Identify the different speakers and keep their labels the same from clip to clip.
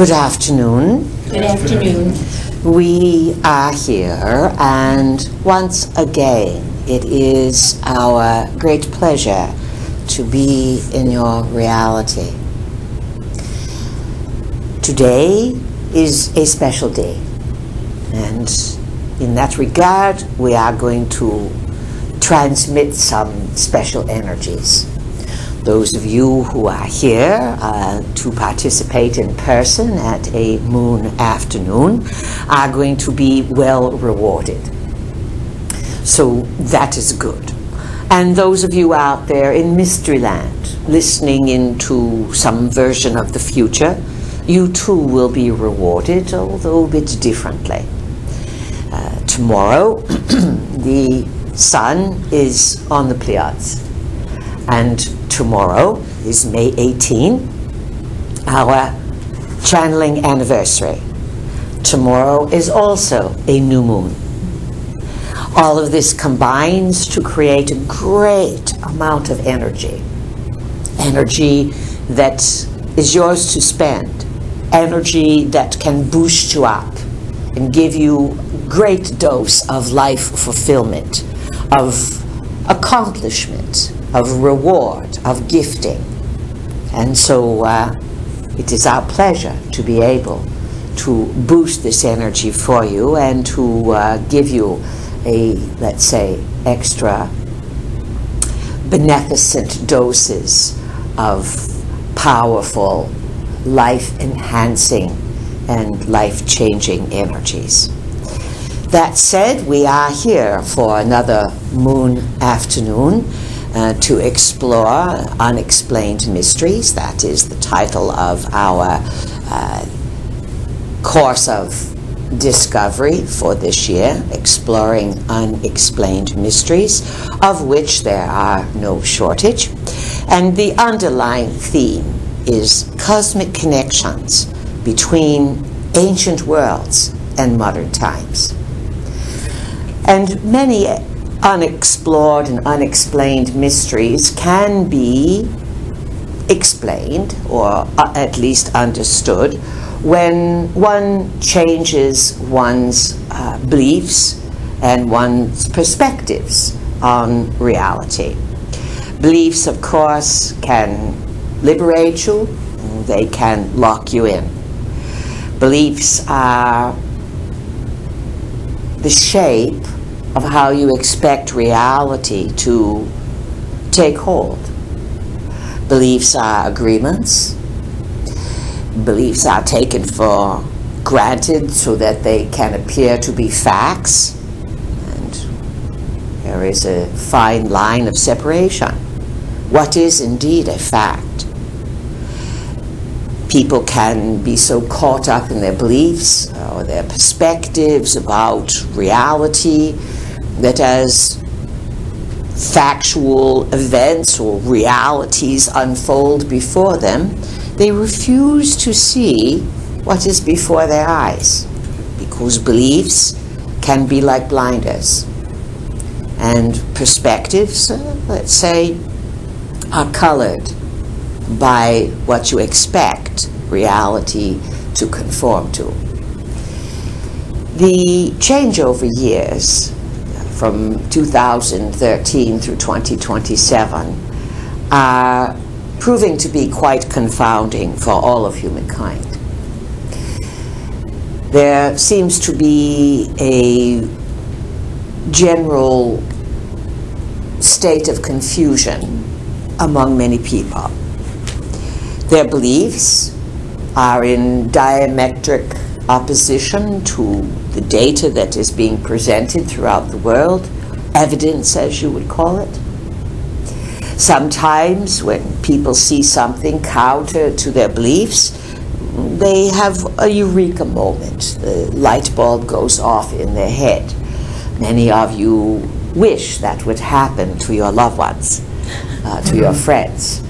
Speaker 1: Good afternoon.
Speaker 2: Good afternoon.
Speaker 1: We are here, and once again, it is our great pleasure to be in your reality. Today is a special day, and in that regard, we are going to transmit some special energies. Those of you who are here uh, to participate in person at a moon afternoon are going to be well rewarded. So that is good. And those of you out there in Mysteryland listening into some version of the future, you too will be rewarded, although a bit differently. Uh, tomorrow, the sun is on the Pleiades. And tomorrow is May 18, our channeling anniversary. Tomorrow is also a new moon. All of this combines to create a great amount of energy. Energy that is yours to spend. Energy that can boost you up and give you great dose of life fulfillment, of accomplishment, of reward, of gifting. And so uh, it is our pleasure to be able to boost this energy for you and to uh, give you a, let's say, extra beneficent doses of powerful, life enhancing, and life changing energies. That said, we are here for another moon afternoon uh, to explore unexplained mysteries. That is the title of our uh, course of discovery for this year, exploring unexplained mysteries, of which there are no shortage. And the underlying theme is cosmic connections between ancient worlds and modern times. And many unexplored and unexplained mysteries can be explained or uh, at least understood when one changes one's uh, beliefs and one's perspectives on reality. Beliefs, of course, can liberate you, they can lock you in. Beliefs are the shape of how you expect reality to take hold. Beliefs are agreements. Beliefs are taken for granted so that they can appear to be facts. And there is a fine line of separation. What is indeed a fact? People can be so caught up in their beliefs or their perspectives about reality that as factual events or realities unfold before them, they refuse to see what is before their eyes because beliefs can be like blinders. And perspectives, uh, let's say, are colored by what you expect reality to conform to. The change over years from 2013 through 2027 are proving to be quite confounding for all of humankind. There seems to be a general state of confusion among many people. Their beliefs are in diametric opposition to the data that is being presented throughout the world, evidence as you would call it. Sometimes when people see something counter to their beliefs, they have a eureka moment. The light bulb goes off in their head. Many of you wish that would happen to your loved ones, uh, to your friends.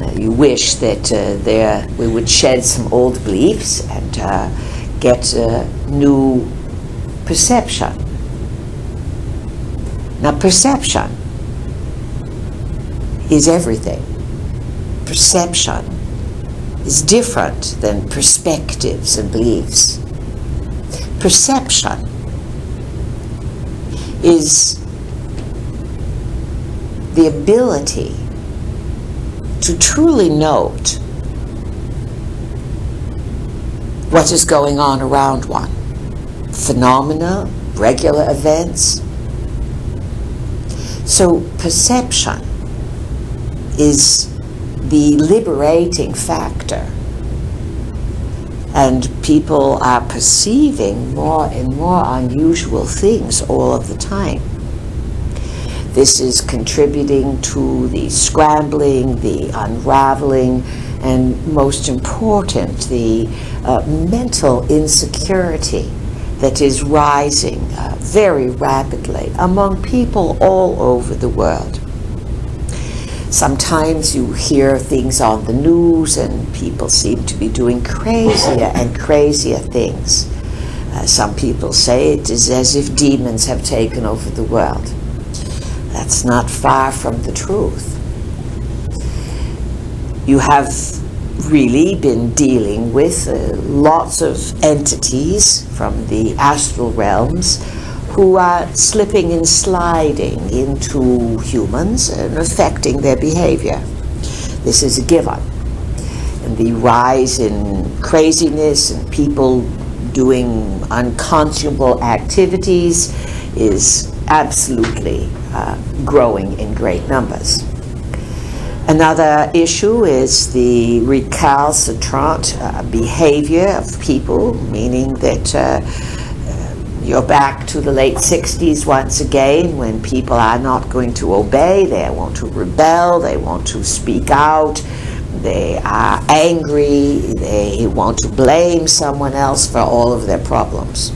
Speaker 1: Uh, you wish that uh, there we would shed some old beliefs and uh, get a new perception. Now, perception is everything. Perception is different than perspectives and beliefs. Perception is the ability to truly note what is going on around one phenomena, regular events. So, perception is the liberating factor. And people are perceiving more and more unusual things all of the time. This is contributing to the scrambling, the unraveling, and most important, the uh, mental insecurity that is rising uh, very rapidly among people all over the world. Sometimes you hear things on the news and people seem to be doing crazier and crazier things. Uh, some people say it is as if demons have taken over the world. That's not far from the truth. You have really been dealing with uh, lots of entities from the astral realms who are slipping and sliding into humans and affecting their behavior. This is a given. And the rise in craziness and people doing unconscionable activities is absolutely uh, growing in great numbers. Another issue is the recalcitrant uh, behavior of people, meaning that uh, uh, you're back to the late 60s once again when people are not going to obey, they want to rebel, they want to speak out, they are angry, they want to blame someone else for all of their problems.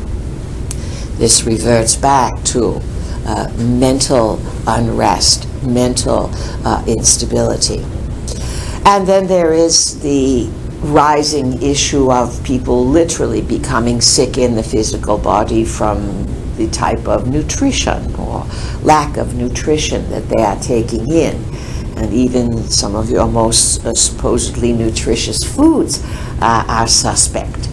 Speaker 1: This reverts back to uh, mental unrest mental uh, instability. And then there is the rising issue of people literally becoming sick in the physical body from the type of nutrition or lack of nutrition that they are taking in. And even some of your most uh, supposedly nutritious foods uh, are suspect.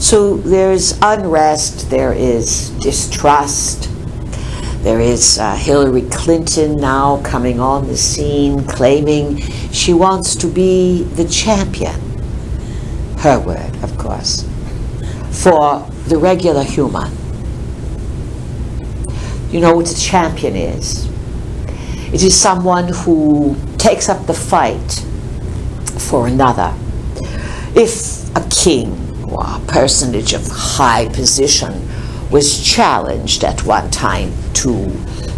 Speaker 1: So there's unrest, there is distrust, there is uh, Hillary Clinton now coming on the scene claiming she wants to be the champion, her word, of course, for the regular human. You know what a champion is? It is someone who takes up the fight for another. If a king or a personage of high position was challenged at one time to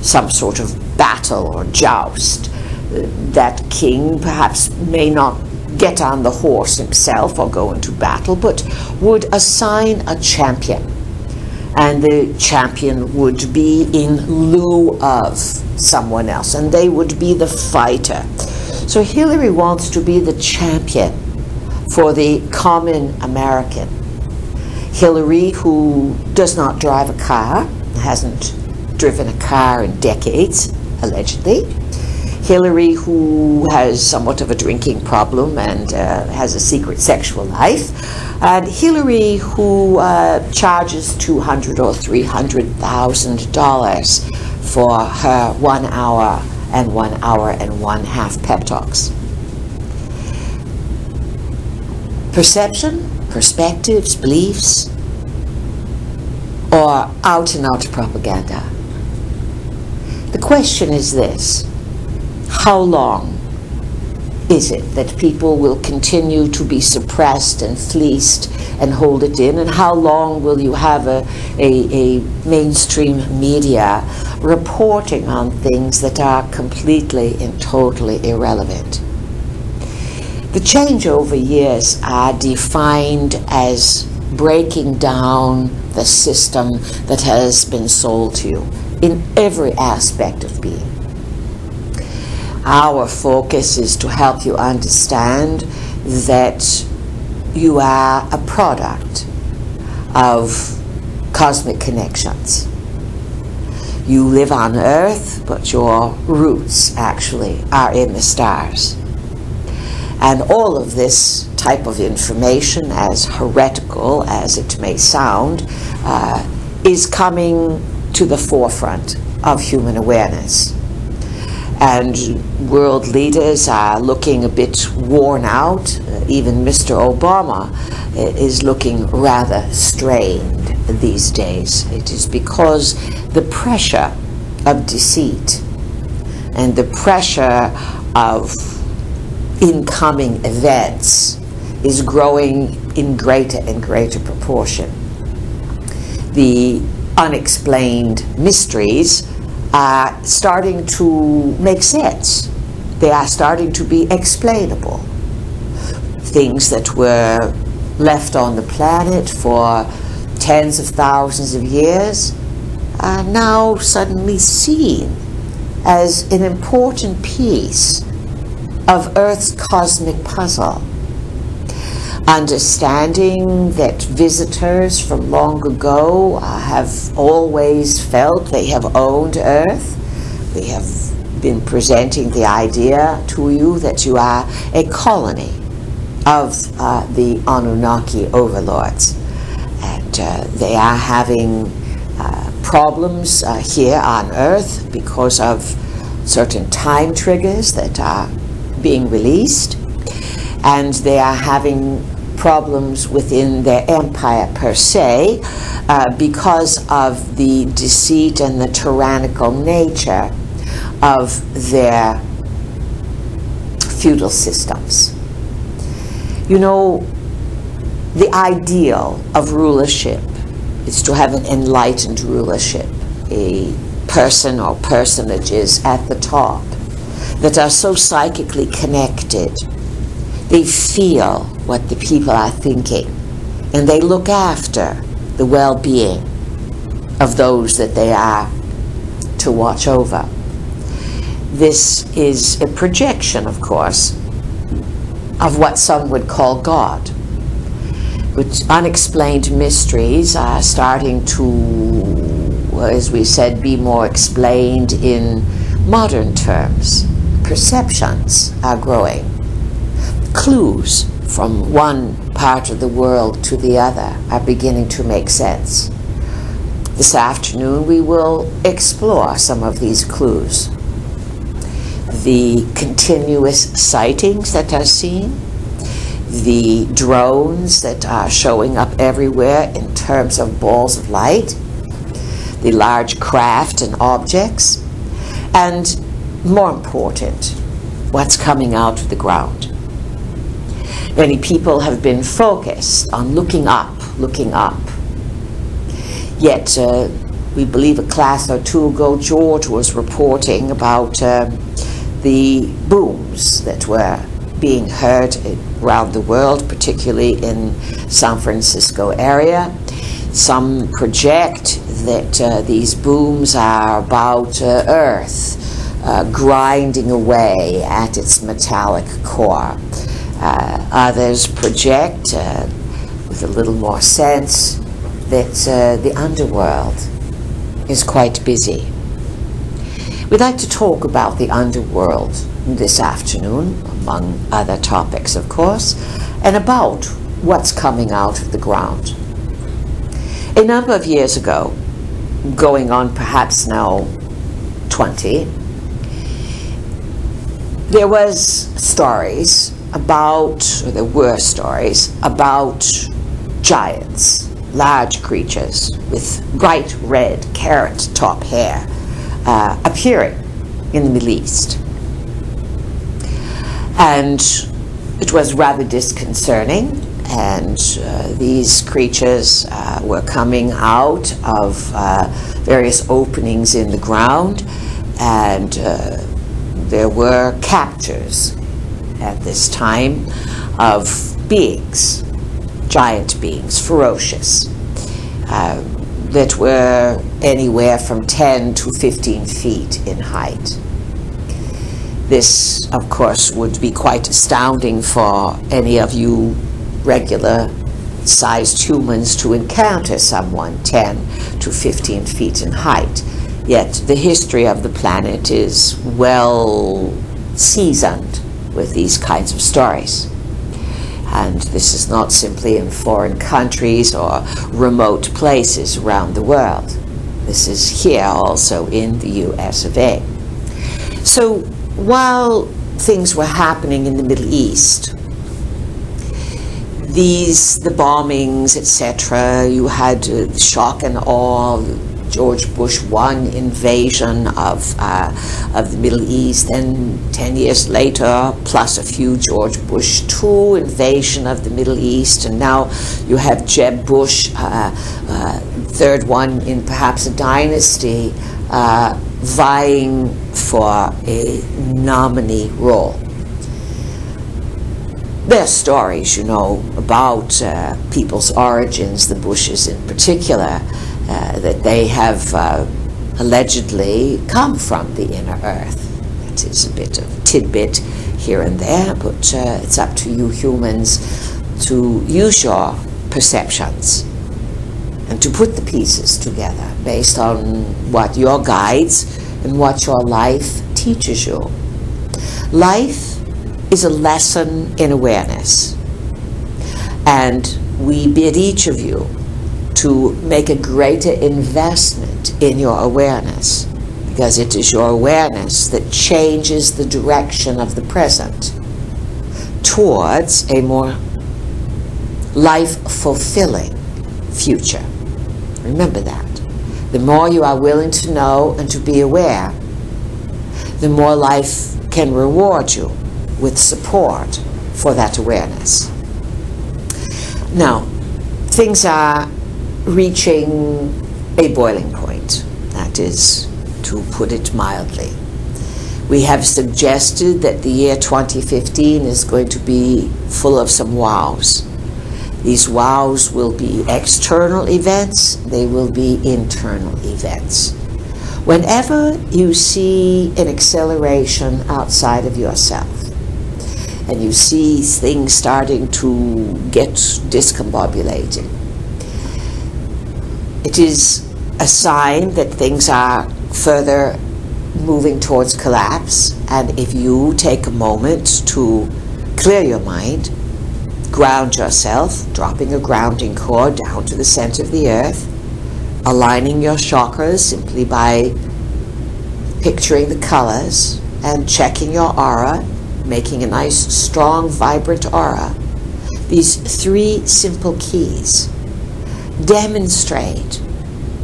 Speaker 1: some sort of battle or joust. Uh, that king perhaps may not get on the horse himself or go into battle, but would assign a champion. And the champion would be in lieu of someone else, and they would be the fighter. So Hillary wants to be the champion for the common American Hillary, who does not drive a car, hasn't driven a car in decades, allegedly. Hillary, who has somewhat of a drinking problem and uh, has a secret sexual life. And Hillary, who uh, charges two hundred or three hundred thousand dollars for her one hour and one hour and one half pep talks. Perception perspectives, beliefs, or out and out propaganda. The question is this how long is it that people will continue to be suppressed and fleeced and hold it in? And how long will you have a, a, a, mainstream media reporting on things that are completely and totally irrelevant? The change over years are defined as breaking down the system that has been sold to you in every aspect of being. Our focus is to help you understand that you are a product of cosmic connections. You live on Earth, but your roots actually are in the stars. And all of this type of information, as heretical as it may sound, uh, is coming to the forefront of human awareness. And world leaders are looking a bit worn out. Uh, even Mr. Obama uh, is looking rather strained these days. It is because the pressure of deceit and the pressure of incoming events is growing in greater and greater proportion. The unexplained mysteries are starting to make sense. They are starting to be explainable. Things that were left on the planet for tens of thousands of years are now suddenly seen as an important piece of Earth's cosmic puzzle. Understanding that visitors from long ago uh, have always felt they have owned Earth. We have been presenting the idea to you that you are a colony of uh, the Anunnaki overlords. And uh, they are having uh, problems uh, here on Earth because of certain time triggers that are being released, and they are having problems within their empire per se uh, because of the deceit and the tyrannical nature of their feudal systems. You know, the ideal of rulership is to have an enlightened rulership, a person or personages at the top that are so psychically connected. They feel what the people are thinking and they look after the well being of those that they are to watch over. This is a projection, of course, of what some would call God which unexplained mysteries are starting to, as we said, be more explained in modern terms. Perceptions are growing. Clues from one part of the world to the other are beginning to make sense. This afternoon we will explore some of these clues. The continuous sightings that are seen, the drones that are showing up everywhere in terms of balls of light, the large craft and objects, and more important, what's coming out of the ground. Many people have been focused on looking up, looking up. Yet, uh, we believe a class or two ago, George was reporting about uh, the booms that were being heard around the world, particularly in San Francisco area. Some project that uh, these booms are about uh, Earth uh, grinding away at its metallic core. Uh, others project, uh, with a little more sense, that uh, the underworld is quite busy. We'd like to talk about the underworld this afternoon, among other topics, of course, and about what's coming out of the ground. A number of years ago, going on perhaps now 20, there was stories about, there were stories about giants, large creatures with bright red carrot top hair uh, appearing in the Middle East and it was rather disconcerting. And uh, these creatures uh, were coming out of uh, various openings in the ground, and uh, there were captures at this time of beings, giant beings, ferocious, uh, that were anywhere from 10 to 15 feet in height. This, of course, would be quite astounding for any of you regular sized humans to encounter someone 10 to 15 feet in height. Yet the history of the planet is well seasoned with these kinds of stories. And this is not simply in foreign countries or remote places around the world. This is here also in the US of A. So while things were happening in the Middle East, these, the bombings, etc., you had uh, shock and awe, George Bush one invasion of uh, of the Middle East, and ten years later, plus a few George Bush two invasion of the Middle East, and now you have Jeb Bush, uh, uh, third one in perhaps a dynasty, uh, vying for a nominee role. There are stories, you know, about uh, people's origins, the Bushes in particular, uh, that they have uh, allegedly come from the inner earth. That is a bit of tidbit here and there, but uh, it's up to you humans to use your perceptions and to put the pieces together based on what your guides and what your life teaches you. Life is a lesson in awareness. And we bid each of you to make a greater investment in your awareness because it is your awareness that changes the direction of the present towards a more life fulfilling future. Remember that. The more you are willing to know and to be aware, the more life can reward you with support for that awareness. Now, things are reaching a boiling point. That is, to put it mildly. We have suggested that the year 2015 is going to be full of some wows. These wows will be external events, they will be internal events. Whenever you see an acceleration outside of yourself, and you see things starting to get discombobulated, it is a sign that things are further moving towards collapse. And if you take a moment to clear your mind, ground yourself, dropping a grounding cord down to the center of the earth, aligning your chakras simply by picturing the colors and checking your aura, making a nice, strong, vibrant aura. These three simple keys demonstrate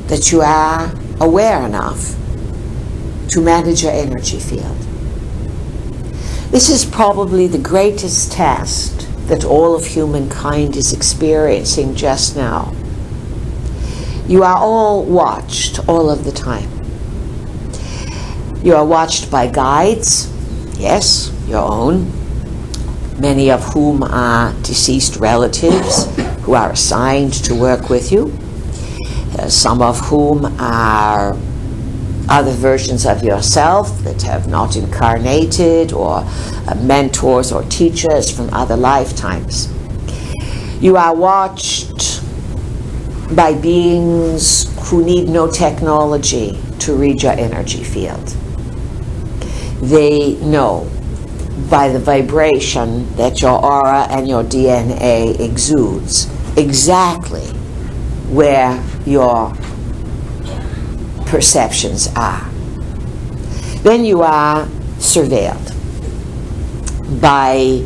Speaker 1: that you are aware enough to manage your energy field. This is probably the greatest test that all of humankind is experiencing just now. You are all watched all of the time. You are watched by guides, yes, your own, many of whom are deceased relatives who are assigned to work with you, uh, some of whom are other versions of yourself that have not incarnated, or uh, mentors or teachers from other lifetimes. You are watched by beings who need no technology to read your energy field. They know by the vibration that your aura and your DNA exudes exactly where your perceptions are. Then you are surveilled by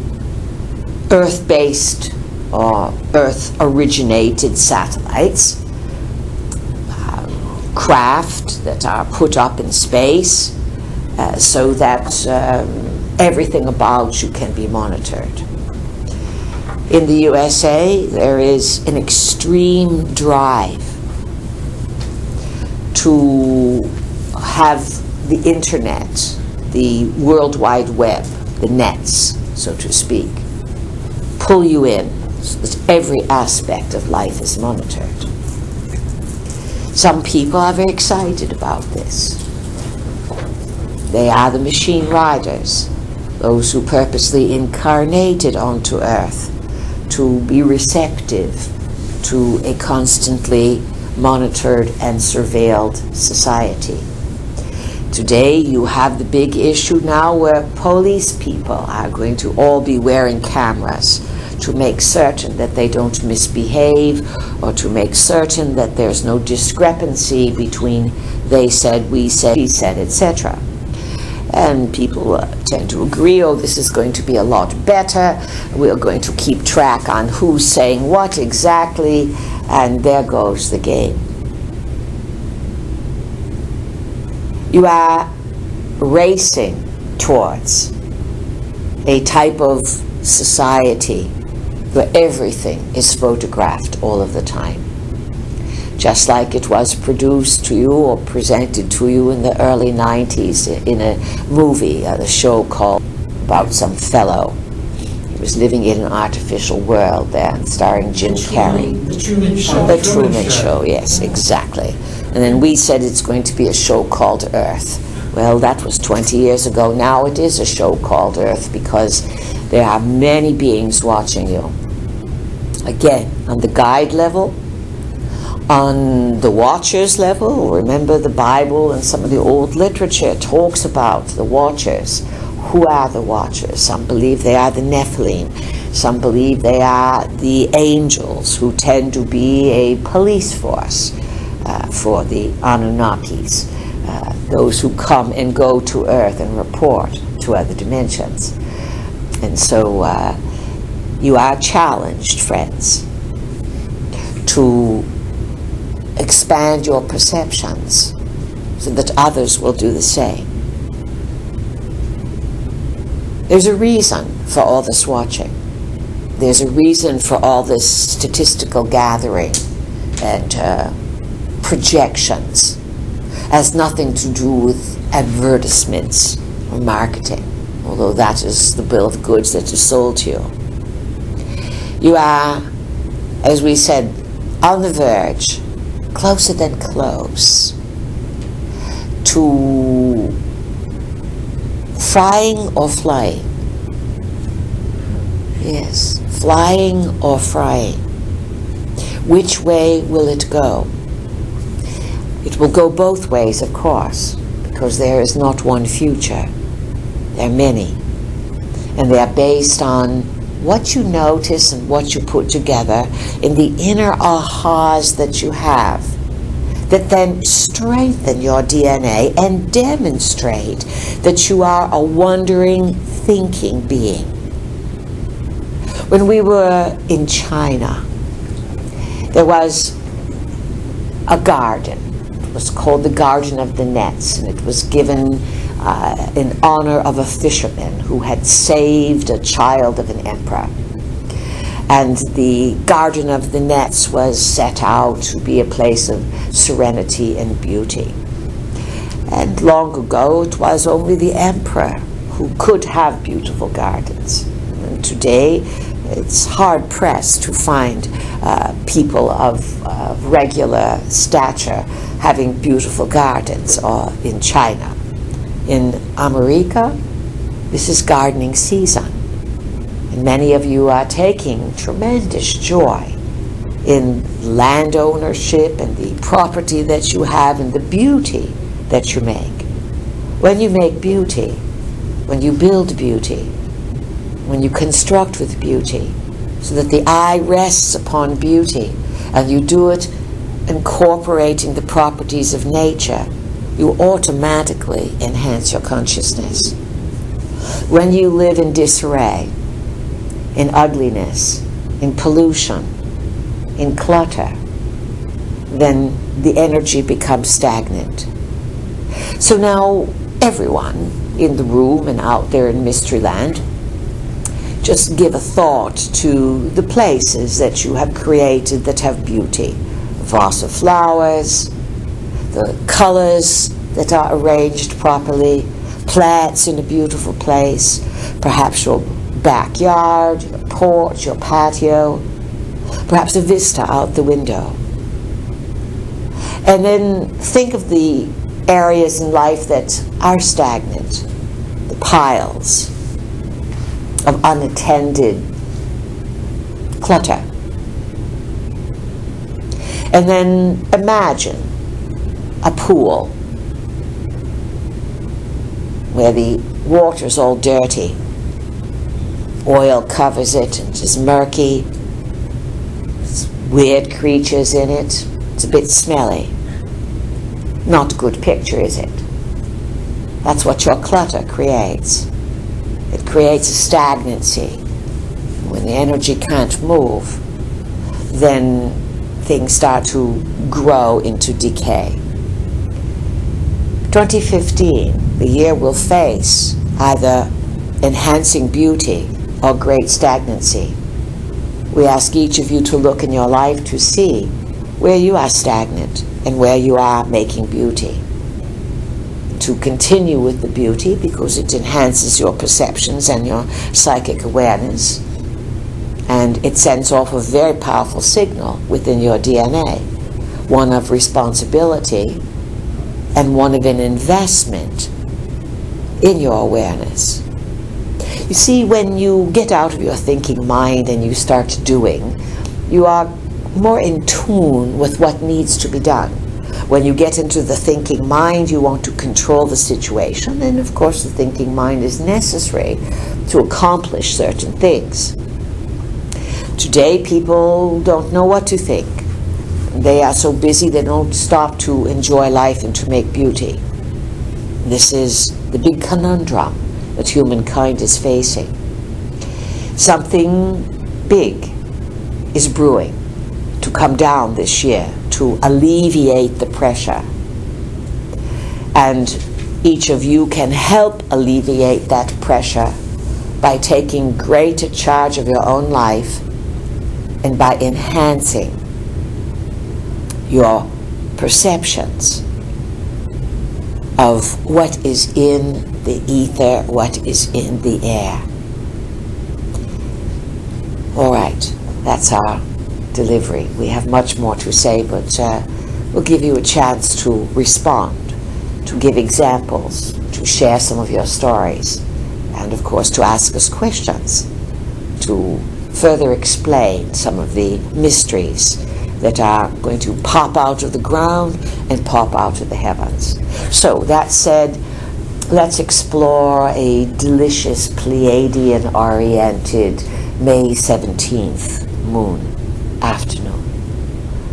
Speaker 1: Earth based or Earth originated satellites, uh, craft that are put up in space uh, so that um, everything about you can be monitored in the USA, there is an extreme drive to have the internet, the World Wide Web, the nets, so to speak, pull you in so every aspect of life is monitored. Some people are very excited about this. They are the machine riders, those who purposely incarnated onto Earth to be receptive to a constantly monitored and surveilled society. Today, you have the big issue now where police people are going to all be wearing cameras to make certain that they don't misbehave or to make certain that there's no discrepancy between they said, we said, he said, etc. And people uh, tend to agree, oh, this is going to be a lot better. We're going to keep track on who's saying what exactly, and there goes the game. you are racing towards a type of society where everything is photographed all of the time. Just like it was produced to you or presented to you in the early 90s in a movie, uh, a show called about some fellow. He was living in an artificial world there, starring Jim Carrey.
Speaker 2: The Truman Show.
Speaker 1: The Truman Show, yes, exactly. And then we said it's going to be a show called Earth. Well, that was 20 years ago. Now it is a show called Earth because there are many beings watching you. Again, on the guide level, on the watchers level, remember the Bible and some of the old literature talks about the watchers. Who are the watchers? Some believe they are the Nephilim. Some believe they are the angels who tend to be a police force uh, for the Anunnakis, uh, those who come and go to Earth and report to other dimensions. And so uh, you are challenged, friends, to expand your perceptions so that others will do the same. There's a reason for all this watching. There's a reason for all this statistical gathering and uh, projections has nothing to do with advertisements or marketing, although that is the bill of goods that is sold to you. You are, as we said, on the verge, closer than close, to frying or flying. Yes, flying or frying. Which way will it go? It will go both ways, of course, because there is not one future. There are many. And they are based on what you notice and what you put together in the inner ahas that you have that then strengthen your DNA and demonstrate that you are a wondering, thinking being. When we were in China, there was a garden It was called the Garden of the Nets, and it was given uh, in honor of a fisherman who had saved a child of an emperor. And the Garden of the Nets was set out to be a place of serenity and beauty. And long ago, it was only the emperor who could have beautiful gardens. And today, it's hard pressed to find uh, people of uh, regular stature having beautiful gardens or in China. In America, this is gardening season. And many of you are taking tremendous joy in land ownership and the property that you have and the beauty that you make. When you make beauty, when you build beauty, when you construct with beauty, so that the eye rests upon beauty, and you do it incorporating the properties of nature, you automatically enhance your consciousness. When you live in disarray, in ugliness, in pollution, in clutter, then the energy becomes stagnant. So now everyone in the room and out there in Mystery Land, just give a thought to the places that you have created that have beauty vase of flowers, the colors that are arranged properly, plants in a beautiful place, perhaps your backyard, your porch, your patio, perhaps a vista out the window. And then think of the areas in life that are stagnant, the piles of unattended clutter. And then imagine a pool where the water's all dirty. Oil covers it and it's murky. There's weird creatures in it. It's a bit smelly. Not a good picture, is it? That's what your clutter creates. It creates a stagnancy. When the energy can't move, then things start to grow into decay. 2015, the year will face either enhancing beauty or great stagnancy. We ask each of you to look in your life to see where you are stagnant and where you are making beauty. To continue with the beauty because it enhances your perceptions and your psychic awareness. And it sends off a very powerful signal within your DNA, one of responsibility and one of an investment in your awareness. You see, when you get out of your thinking mind and you start doing, you are more in tune with what needs to be done. When you get into the thinking mind, you want to control the situation, and of course, the thinking mind is necessary to accomplish certain things. Today, people don't know what to think. They are so busy they don't stop to enjoy life and to make beauty. This is the big conundrum that humankind is facing. Something big is brewing to come down this year to alleviate the pressure. And each of you can help alleviate that pressure by taking greater charge of your own life and by enhancing your perceptions of what is in the ether, what is in the air. All right, that's our delivery. We have much more to say, but uh, we'll give you a chance to respond, to give examples, to share some of your stories, and of course to ask us questions, to further explain some of the mysteries that are going to pop out of the ground and pop out of the heavens. So, that said, let's explore a delicious Pleiadian oriented May 17th moon afternoon.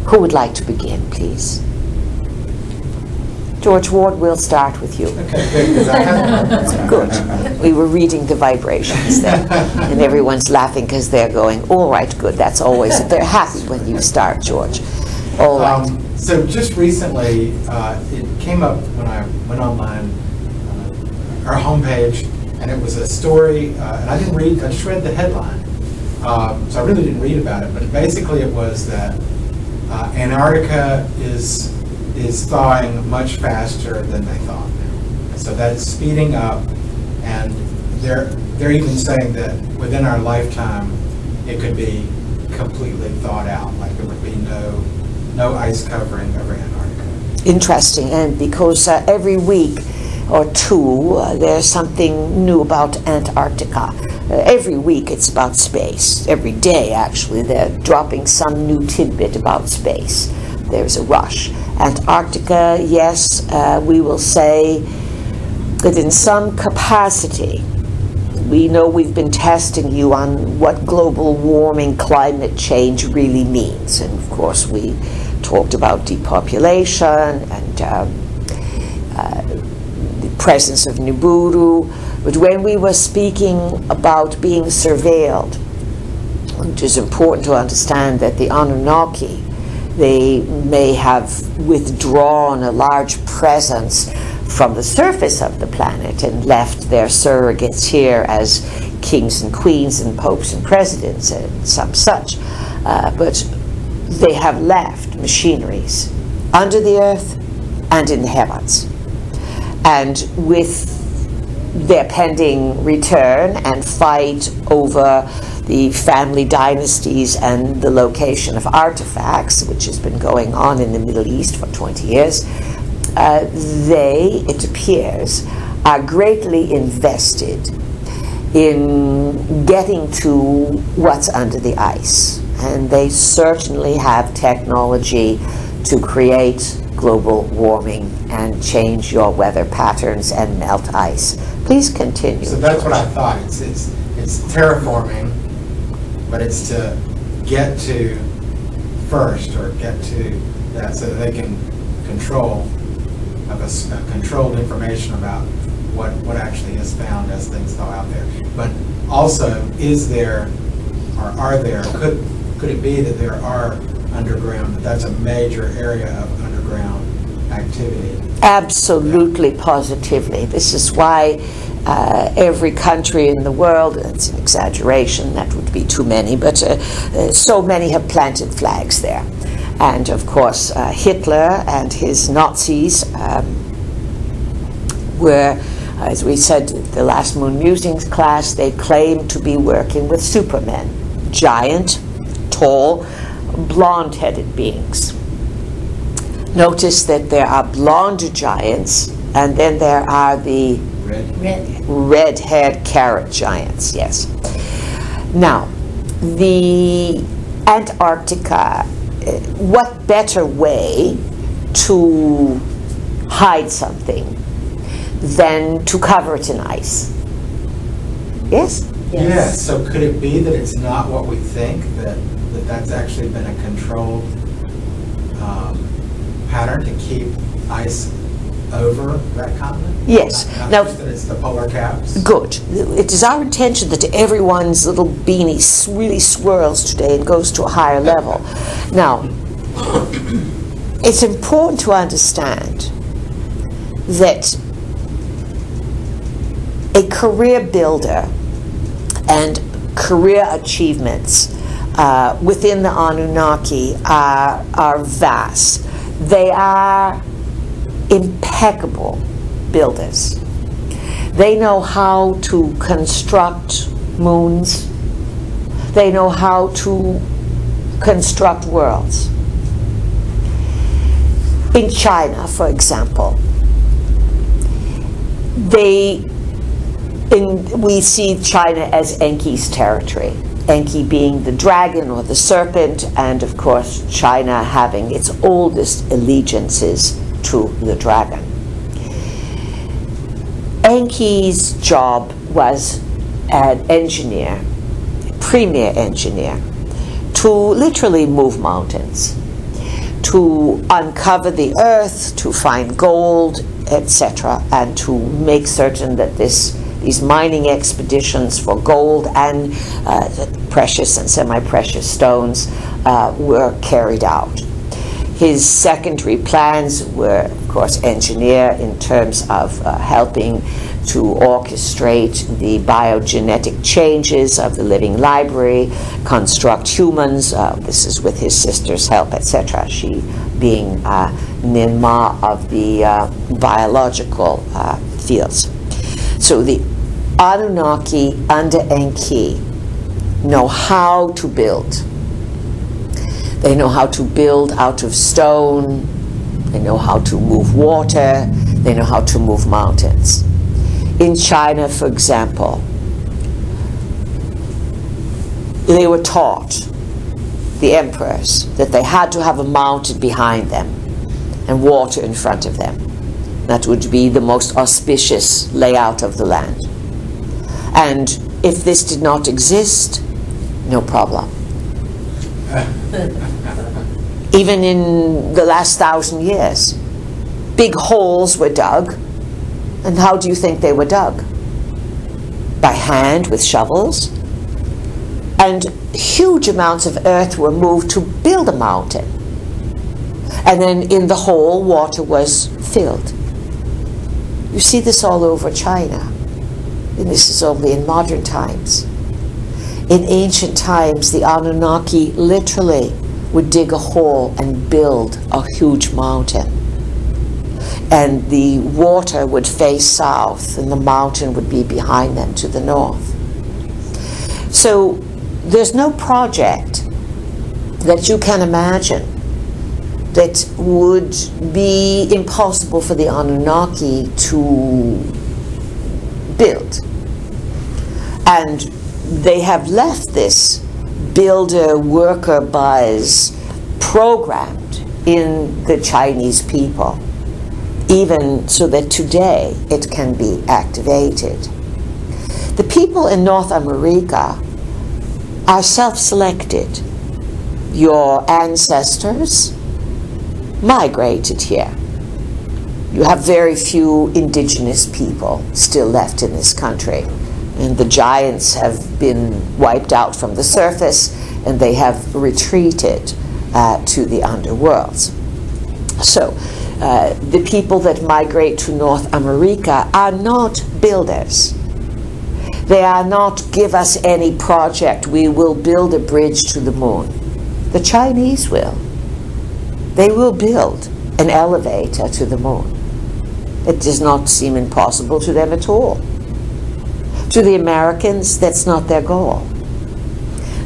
Speaker 1: Who would like to begin, please? George Ward, we'll start with you.
Speaker 2: Okay,
Speaker 1: good. Good. We were reading the vibrations there, and everyone's laughing because they're going, all right, good. That's always, they're happy when you start, George. All right. Um,
Speaker 2: so just recently, uh, it came up when I went online, uh, our homepage, and it was a story, uh, and I didn't read, I just read the headline. Um, so I really didn't read about it, but basically it was that uh, Antarctica is is thawing much faster than they thought. So that's speeding up, and they're they're even saying that within our lifetime, it could be completely thawed out, like there would be no no ice covering over Antarctica.
Speaker 1: Interesting, and because uh, every week or two, uh, there's something new about Antarctica. Uh, every week it's about space. Every day, actually, they're dropping some new tidbit about space. There's a rush. Antarctica, yes, uh, we will say that in some capacity, we know we've been testing you on what global warming, climate change really means. And of course, we talked about depopulation and um, uh, the presence of Nibiru. But when we were speaking about being surveilled, it is important to understand that the Anunnaki they may have withdrawn a large presence from the surface of the planet and left their surrogates here as kings and queens and popes and presidents and some such. Uh, but they have left machineries under the earth and in the heavens. And with their pending return and fight over the family dynasties and the location of artifacts, which has been going on in the Middle East for 20 years, uh, they, it appears, are greatly invested in getting to what's under the ice. And they certainly have technology to create global warming and change your weather patterns and melt ice. Please continue.
Speaker 2: So that's what I thought. It's, it's, it's terraforming, but it's to get to first or get to that so that they can control, have a, a controlled information about what, what actually is found as things go out there. But also, is there, or are there, could, could it be that there are underground, that that's a major area of underground activity?
Speaker 1: Absolutely, positively. This is why uh, every country in the world, it's an exaggeration, that would be too many, but uh, uh, so many have planted flags there. And of course, uh, Hitler and his Nazis um, were, as we said, the last Moon Musings class, they claimed to be working with supermen, giant, tall, blonde headed beings. Notice that there are blonde giants, and then there are the
Speaker 2: Red?
Speaker 3: Red.
Speaker 1: red haired carrot giants, yes. Now, the Antarctica, eh, what better way to hide something than to cover it in ice? Yes?
Speaker 2: Yes, so could it be that it's not what we think, that, that that's actually been a controlled um, pattern to keep ice over that continent?
Speaker 1: Yes.
Speaker 2: Not
Speaker 1: Now-
Speaker 2: just that it's the polar caps?
Speaker 1: Good. It is our intention that everyone's little beanie really swirls today and goes to a higher level. Now, it's important to understand that a career builder and career achievements uh, within the Anunnaki are, are vast. They are impeccable builders. They know how to construct moons. They know how to construct worlds. In China, for example, they in, we see China as Enki's territory. Enki being the dragon or the serpent, and of course China having its oldest allegiances to the dragon. Enki's job was an engineer, premier engineer, to literally move mountains, to uncover the earth, to find gold, etc., and to make certain that this these mining expeditions for gold and uh, precious and semi-precious stones uh, were carried out. His secondary plans were, of course, engineer in terms of uh, helping to orchestrate the biogenetic changes of the living library, construct humans. Uh, this is with his sister's help, etc. She being uh, of the uh, biological uh, fields. So the Anunnaki under Enki know how to build. They know how to build out of stone. They know how to move water. They know how to move mountains. In China, for example, they were taught, the emperors, that they had to have a mountain behind them and water in front of them. That would be the most auspicious layout of the land. And if this did not exist, no problem. Even in the last thousand years, big holes were dug. And how do you think they were dug? By hand with shovels. And huge amounts of earth were moved to build a mountain. And then in the hole, water was filled. You see this all over China. And this is only in modern times. In ancient times, the Anunnaki literally would dig a hole and build a huge mountain. And the water would face south, and the mountain would be behind them to the north. So there's no project that you can imagine that would be impossible for the Anunnaki to build. And they have left this builder worker buzz programmed in the Chinese people, even so that today it can be activated. The people in North America are self selected. Your ancestors migrated here. You have very few indigenous people still left in this country. And the giants have been wiped out from the surface and they have retreated uh, to the underworlds. So, uh, the people that migrate to North America are not builders. They are not give us any project, we will build a bridge to the moon. The Chinese will. They will build an elevator to the moon. It does not seem impossible to them at all. To the Americans, that's not their goal.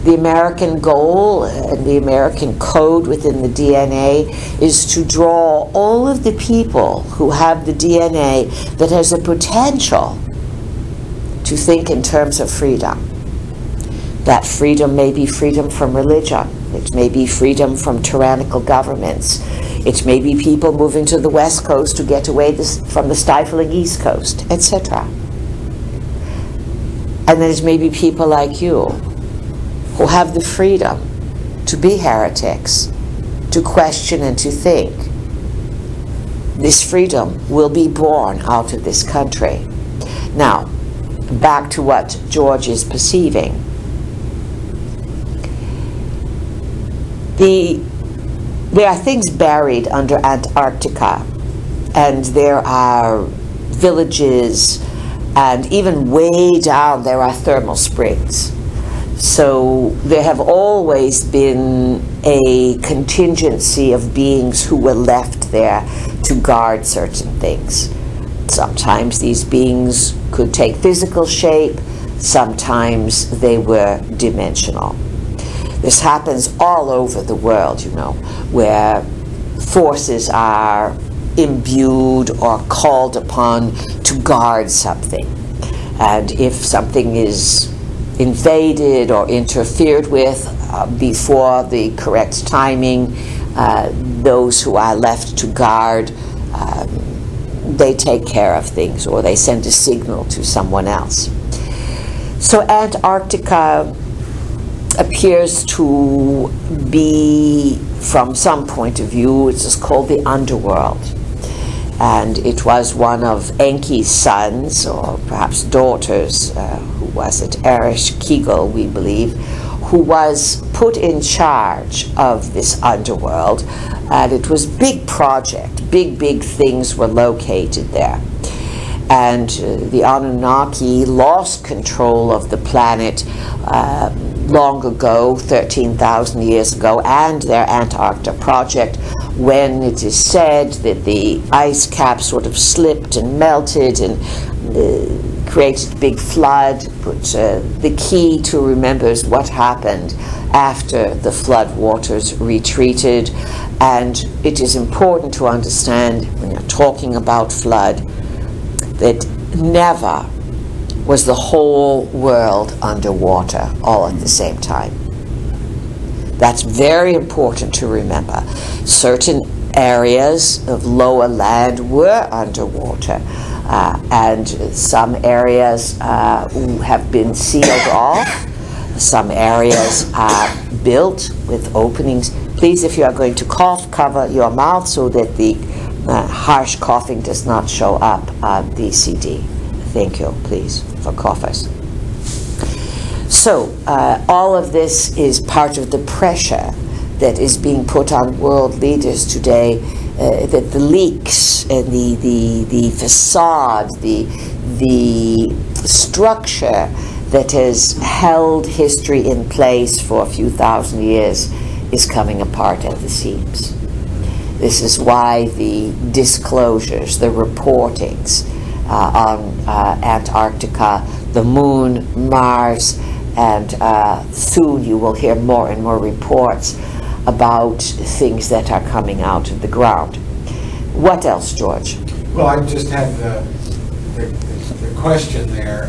Speaker 1: The American goal and the American code within the DNA is to draw all of the people who have the DNA that has a potential to think in terms of freedom. That freedom may be freedom from religion, it may be freedom from tyrannical governments, it may be people moving to the West Coast to get away this, from the stifling East Coast, etc. And there's maybe people like you who have the freedom to be heretics, to question and to think. This freedom will be born out of this country. Now, back to what George is perceiving. The, there are things buried under Antarctica, and there are villages, and even way down there are thermal springs so there have always been a contingency of beings who were left there to guard certain things. Sometimes these beings could take physical shape, sometimes they were dimensional. This happens all over the world, you know, where forces are imbued or called upon to guard something. And if something is invaded or interfered with uh, before the correct timing. Uh, those who are left to guard, um, they take care of things or they send a signal to someone else. So Antarctica appears to be, from some point of view, it's just called the underworld and it was one of Enki's sons, or perhaps daughters, uh, who was it, Ereshkigal, we believe, who was put in charge of this underworld, and it was big project, big, big things were located there. And uh, the Anunnaki lost control of the planet uh, long ago, 13,000 years ago, and their Antarctica project when it is said that the ice cap sort of slipped and melted and uh, created a big flood. But uh, the key to remember is what happened after the flood waters retreated. And it is important to understand when you're talking about flood that never was the whole world underwater all at the same time. That's very important to remember. Certain areas of lower land were underwater, uh, and some areas uh, have been sealed off. Some areas are built with openings. Please, if you are going to cough, cover your mouth so that the uh, harsh coughing does not show up on the CD. Thank you, please, for coughers. So, uh, all of this is part of the pressure that is being put on world leaders today. Uh, that the leaks and the, the, the facade, the, the structure that has held history in place for a few thousand years is coming apart at the seams. This is why the disclosures, the reportings uh, on uh, Antarctica, the moon, Mars, and uh, soon you will hear more and more reports about things that are coming out of the ground. What else, George?
Speaker 2: Well, I just had the, the, the question there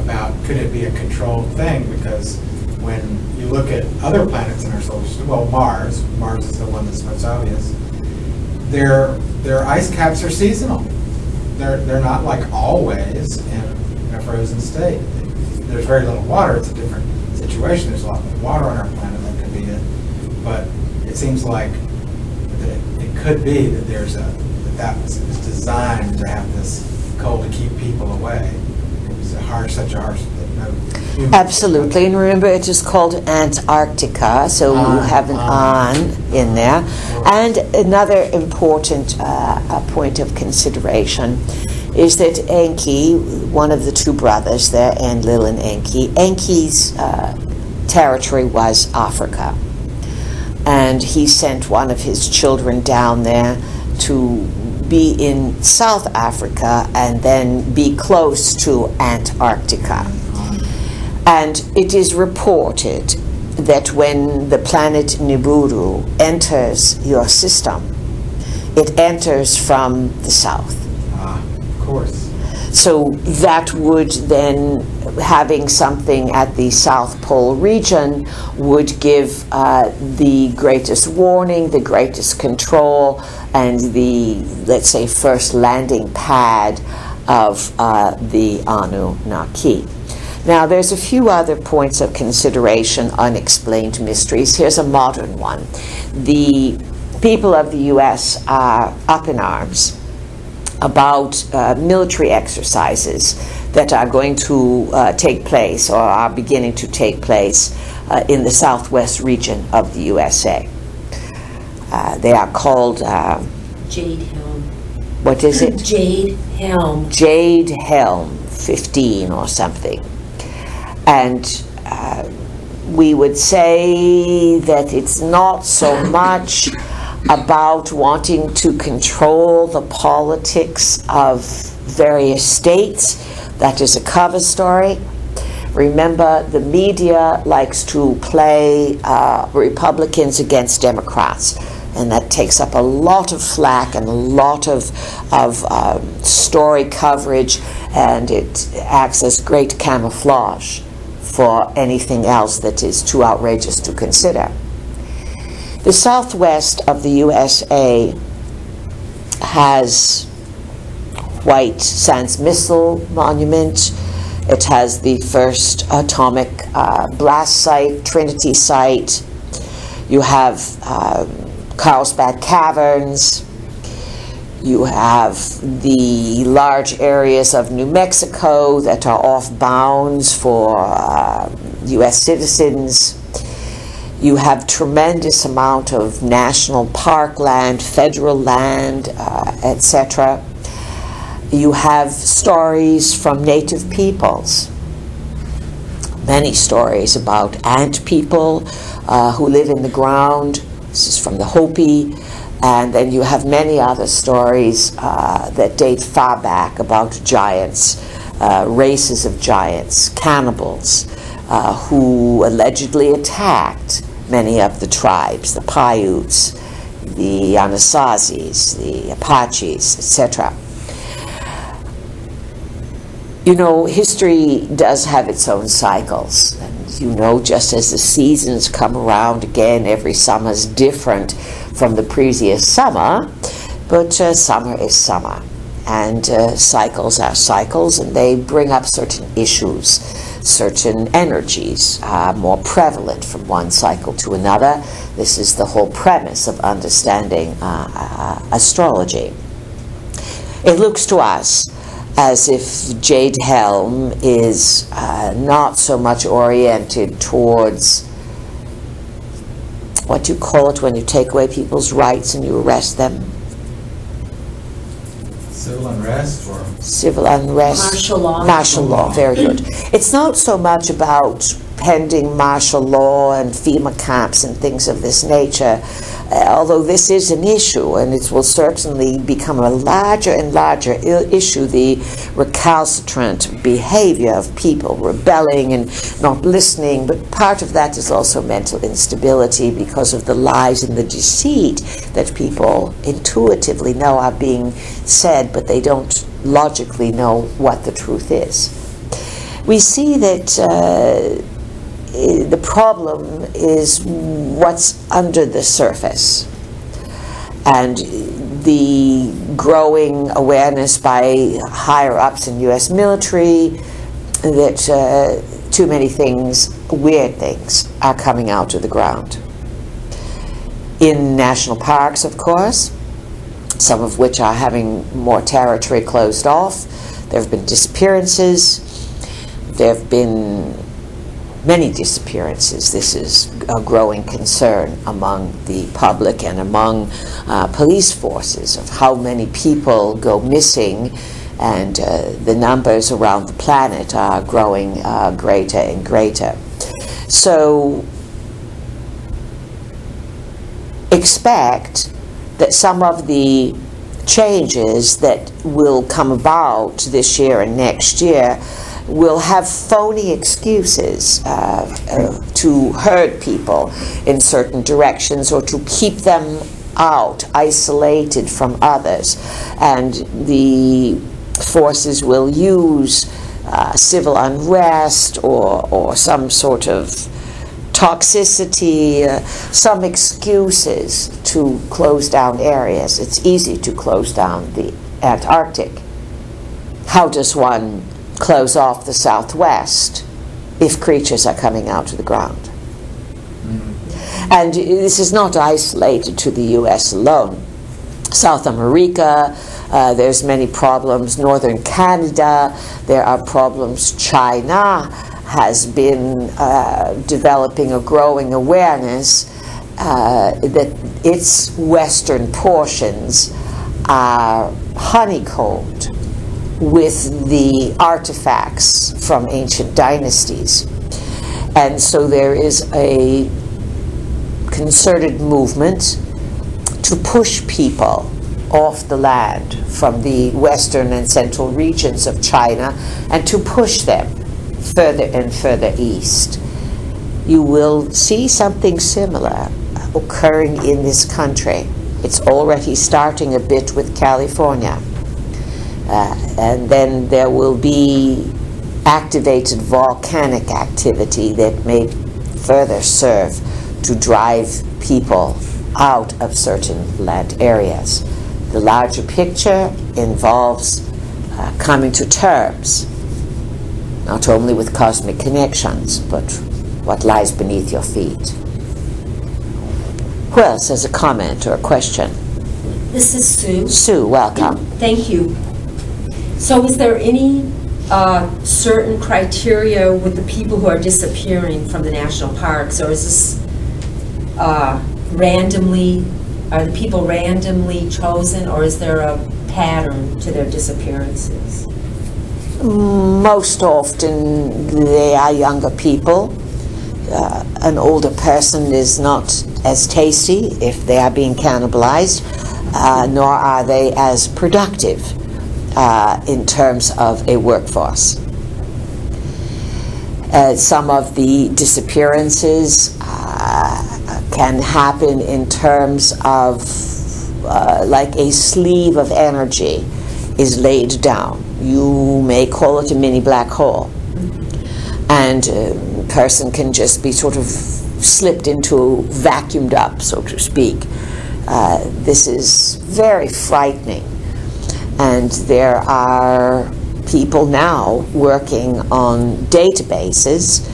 Speaker 2: about could it be a controlled thing because when you look at other planets in our solar system, well, Mars, Mars is the one that's most obvious, their, their ice caps are seasonal. They're, they're not like always in, in a frozen state. There's very little water, it's a different situation, there's a lot of water on our planet that could be it. But it seems like that it, it could be that there's a, that that was was designed to have this cold to keep people away. It was a harsh, such a harsh, that no.
Speaker 1: Absolutely, and remember it is called Antarctica, so you
Speaker 2: On,
Speaker 1: have an
Speaker 2: on.
Speaker 1: on in there. And another important uh, point of consideration is that Enki, one of the two brothers there, Enlil and Enki, Enki's uh, territory was Africa. And he sent one of his children down there to be in South Africa and then be close to Antarctica. And it is reported that when the planet Nibiru enters your system, it enters from the south.
Speaker 2: Course.
Speaker 1: So that would then, having something at the South Pole region, would give uh, the greatest warning, the greatest control, and the, let's say, first landing pad of uh, the Anunnaki. Now, there's a few other points of consideration, unexplained mysteries. Here's a modern one. The people of the U.S. are up in arms about uh, military exercises that are going to uh, take place or are beginning to take place uh, in the southwest region of the USA. Uh, they are called, uh,
Speaker 3: Jade Helm.
Speaker 1: what is it?
Speaker 3: Jade Helm.
Speaker 1: Jade Helm 15 or something. And uh, we would say that it's not so much about wanting to control the politics of various states. That is a cover story. Remember, the media likes to play uh, Republicans against Democrats, and that takes up a lot of flack and a lot of, of um, story coverage, and it acts as great camouflage for anything else that is too outrageous to consider. The southwest of the USA has White Sands Missile Monument. It has the first atomic uh, blast site, Trinity site. You have um, Carlsbad Caverns. You have the large areas of New Mexico that are off bounds for uh, U.S. citizens. You have tremendous amount of national park land, federal land, uh, etc. You have stories from native peoples. Many stories about ant people uh, who live in the ground. This is from the Hopi. And then you have many other stories uh, that date far back about giants, uh, races of giants, cannibals, uh, who allegedly attacked many of the tribes, the Paiutes, the Anasazis, the Apaches, etc. You know, history does have its own cycles. And you know, just as the seasons come around again, every summer is different from the previous summer, but uh, summer is summer. And uh, cycles are cycles, and they bring up certain issues, certain energies are more prevalent from one cycle to another. This is the whole premise of understanding uh, uh, astrology. It looks to us as if Jade Helm is uh, not so much oriented towards what do you call it when you take away people's rights and you arrest them?
Speaker 2: Civil unrest or?
Speaker 1: Civil unrest.
Speaker 3: Martial law.
Speaker 1: Martial law, very good. It's not so much about pending martial law and FEMA camps and things of this nature, uh, although this is an issue and it will certainly become a larger and larger issue the recalcitrant behavior of people rebelling and not listening. But part of that is also mental instability because of the lies and the deceit that people intuitively know are being said, but they don't logically know what the truth is. We see that. Uh, the problem is what's under the surface. And the growing awareness by higher ups in U.S. military that uh, too many things, weird things, are coming out of the ground. In national parks, of course, some of which are having more territory closed off. There have been disappearances. There have been many disappearances. This is a growing concern among the public and among uh, police forces of how many people go missing, and uh, the numbers around the planet are growing uh, greater and greater. So, expect that some of the changes that will come about this year and next year will have phony excuses uh, uh, to herd people in certain directions or to keep them out, isolated from others. And the forces will use uh, civil unrest or, or some sort of toxicity, uh, some excuses to close down areas. It's easy to close down the Antarctic. How does one close off the Southwest if creatures are coming out of the ground? And this is not isolated to the US alone. South America, uh, there's many problems. Northern Canada, there are problems. China, has been uh, developing a growing awareness uh, that its western portions are honeycombed with the artifacts from ancient dynasties. And so there is a concerted movement to push people off the land from the western and central regions of China and to push them further and further east. You will see something similar occurring in this country. It's already starting a bit with California. Uh, and then there will be activated volcanic activity that may further serve to drive people out of certain land areas. The larger picture involves uh, coming to terms not only with cosmic connections, but what lies beneath your feet. Who else has a comment or a question?
Speaker 3: This is Sue.
Speaker 1: Sue, welcome.
Speaker 3: Thank you. So is there any uh, certain criteria with the people who are disappearing from the national parks, or is this uh, randomly, are the people randomly chosen, or is there a pattern to their disappearances?
Speaker 1: Most often they are younger people. Uh, an older person is not as tasty if they are being cannibalized, uh, nor are they as productive uh, in terms of a workforce. Uh, some of the disappearances uh, can happen in terms of uh, like a sleeve of energy is laid down you may call it a mini black hole. And a person can just be sort of slipped into, vacuumed up, so to speak. Uh, this is very frightening. And there are people now working on databases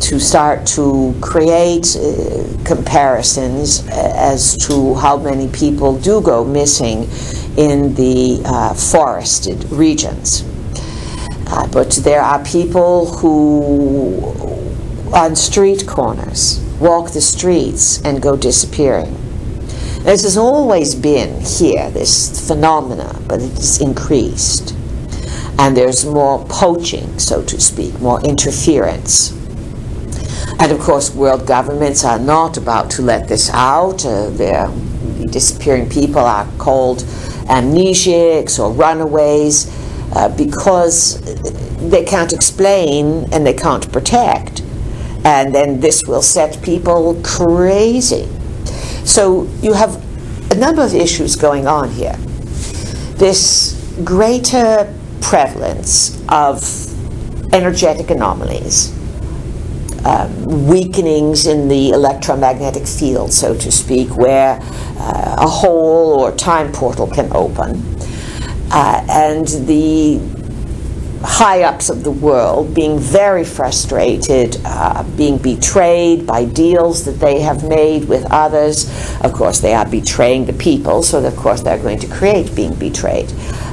Speaker 1: to start to create uh, comparisons as to how many people do go missing in the uh, forested regions. Uh, but there are people who, on street corners, walk the streets and go disappearing. This has always been here, this phenomena, but it's increased. And there's more poaching, so to speak, more interference. And of course, world governments are not about to let this out. Uh, their disappearing people are called amnesiacs or runaways uh, because they can't explain and they can't protect. And then this will set people crazy. So you have a number of issues going on here. This greater prevalence of energetic anomalies, um, weakenings in the electromagnetic field, so to speak, where uh, a hole or time portal can open. Uh, and the high ups of the world being very frustrated, uh, being betrayed by deals that they have made with others. Of course, they are betraying the people, so of course they're going to create being betrayed.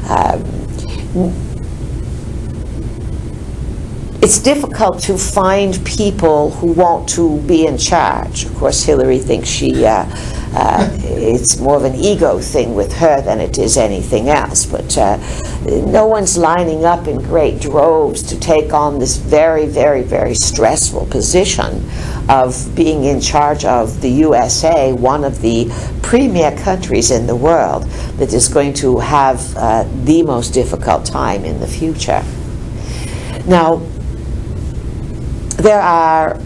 Speaker 1: Um, it's difficult to find people who want to be in charge. Of course, Hillary thinks she. Uh, uh, it's more of an ego thing with her than it is anything else. But uh, no one's lining up in great droves to take on this very, very, very stressful position of being in charge of the USA, one of the premier countries in the world that is going to have uh, the most difficult time in the future. Now, there are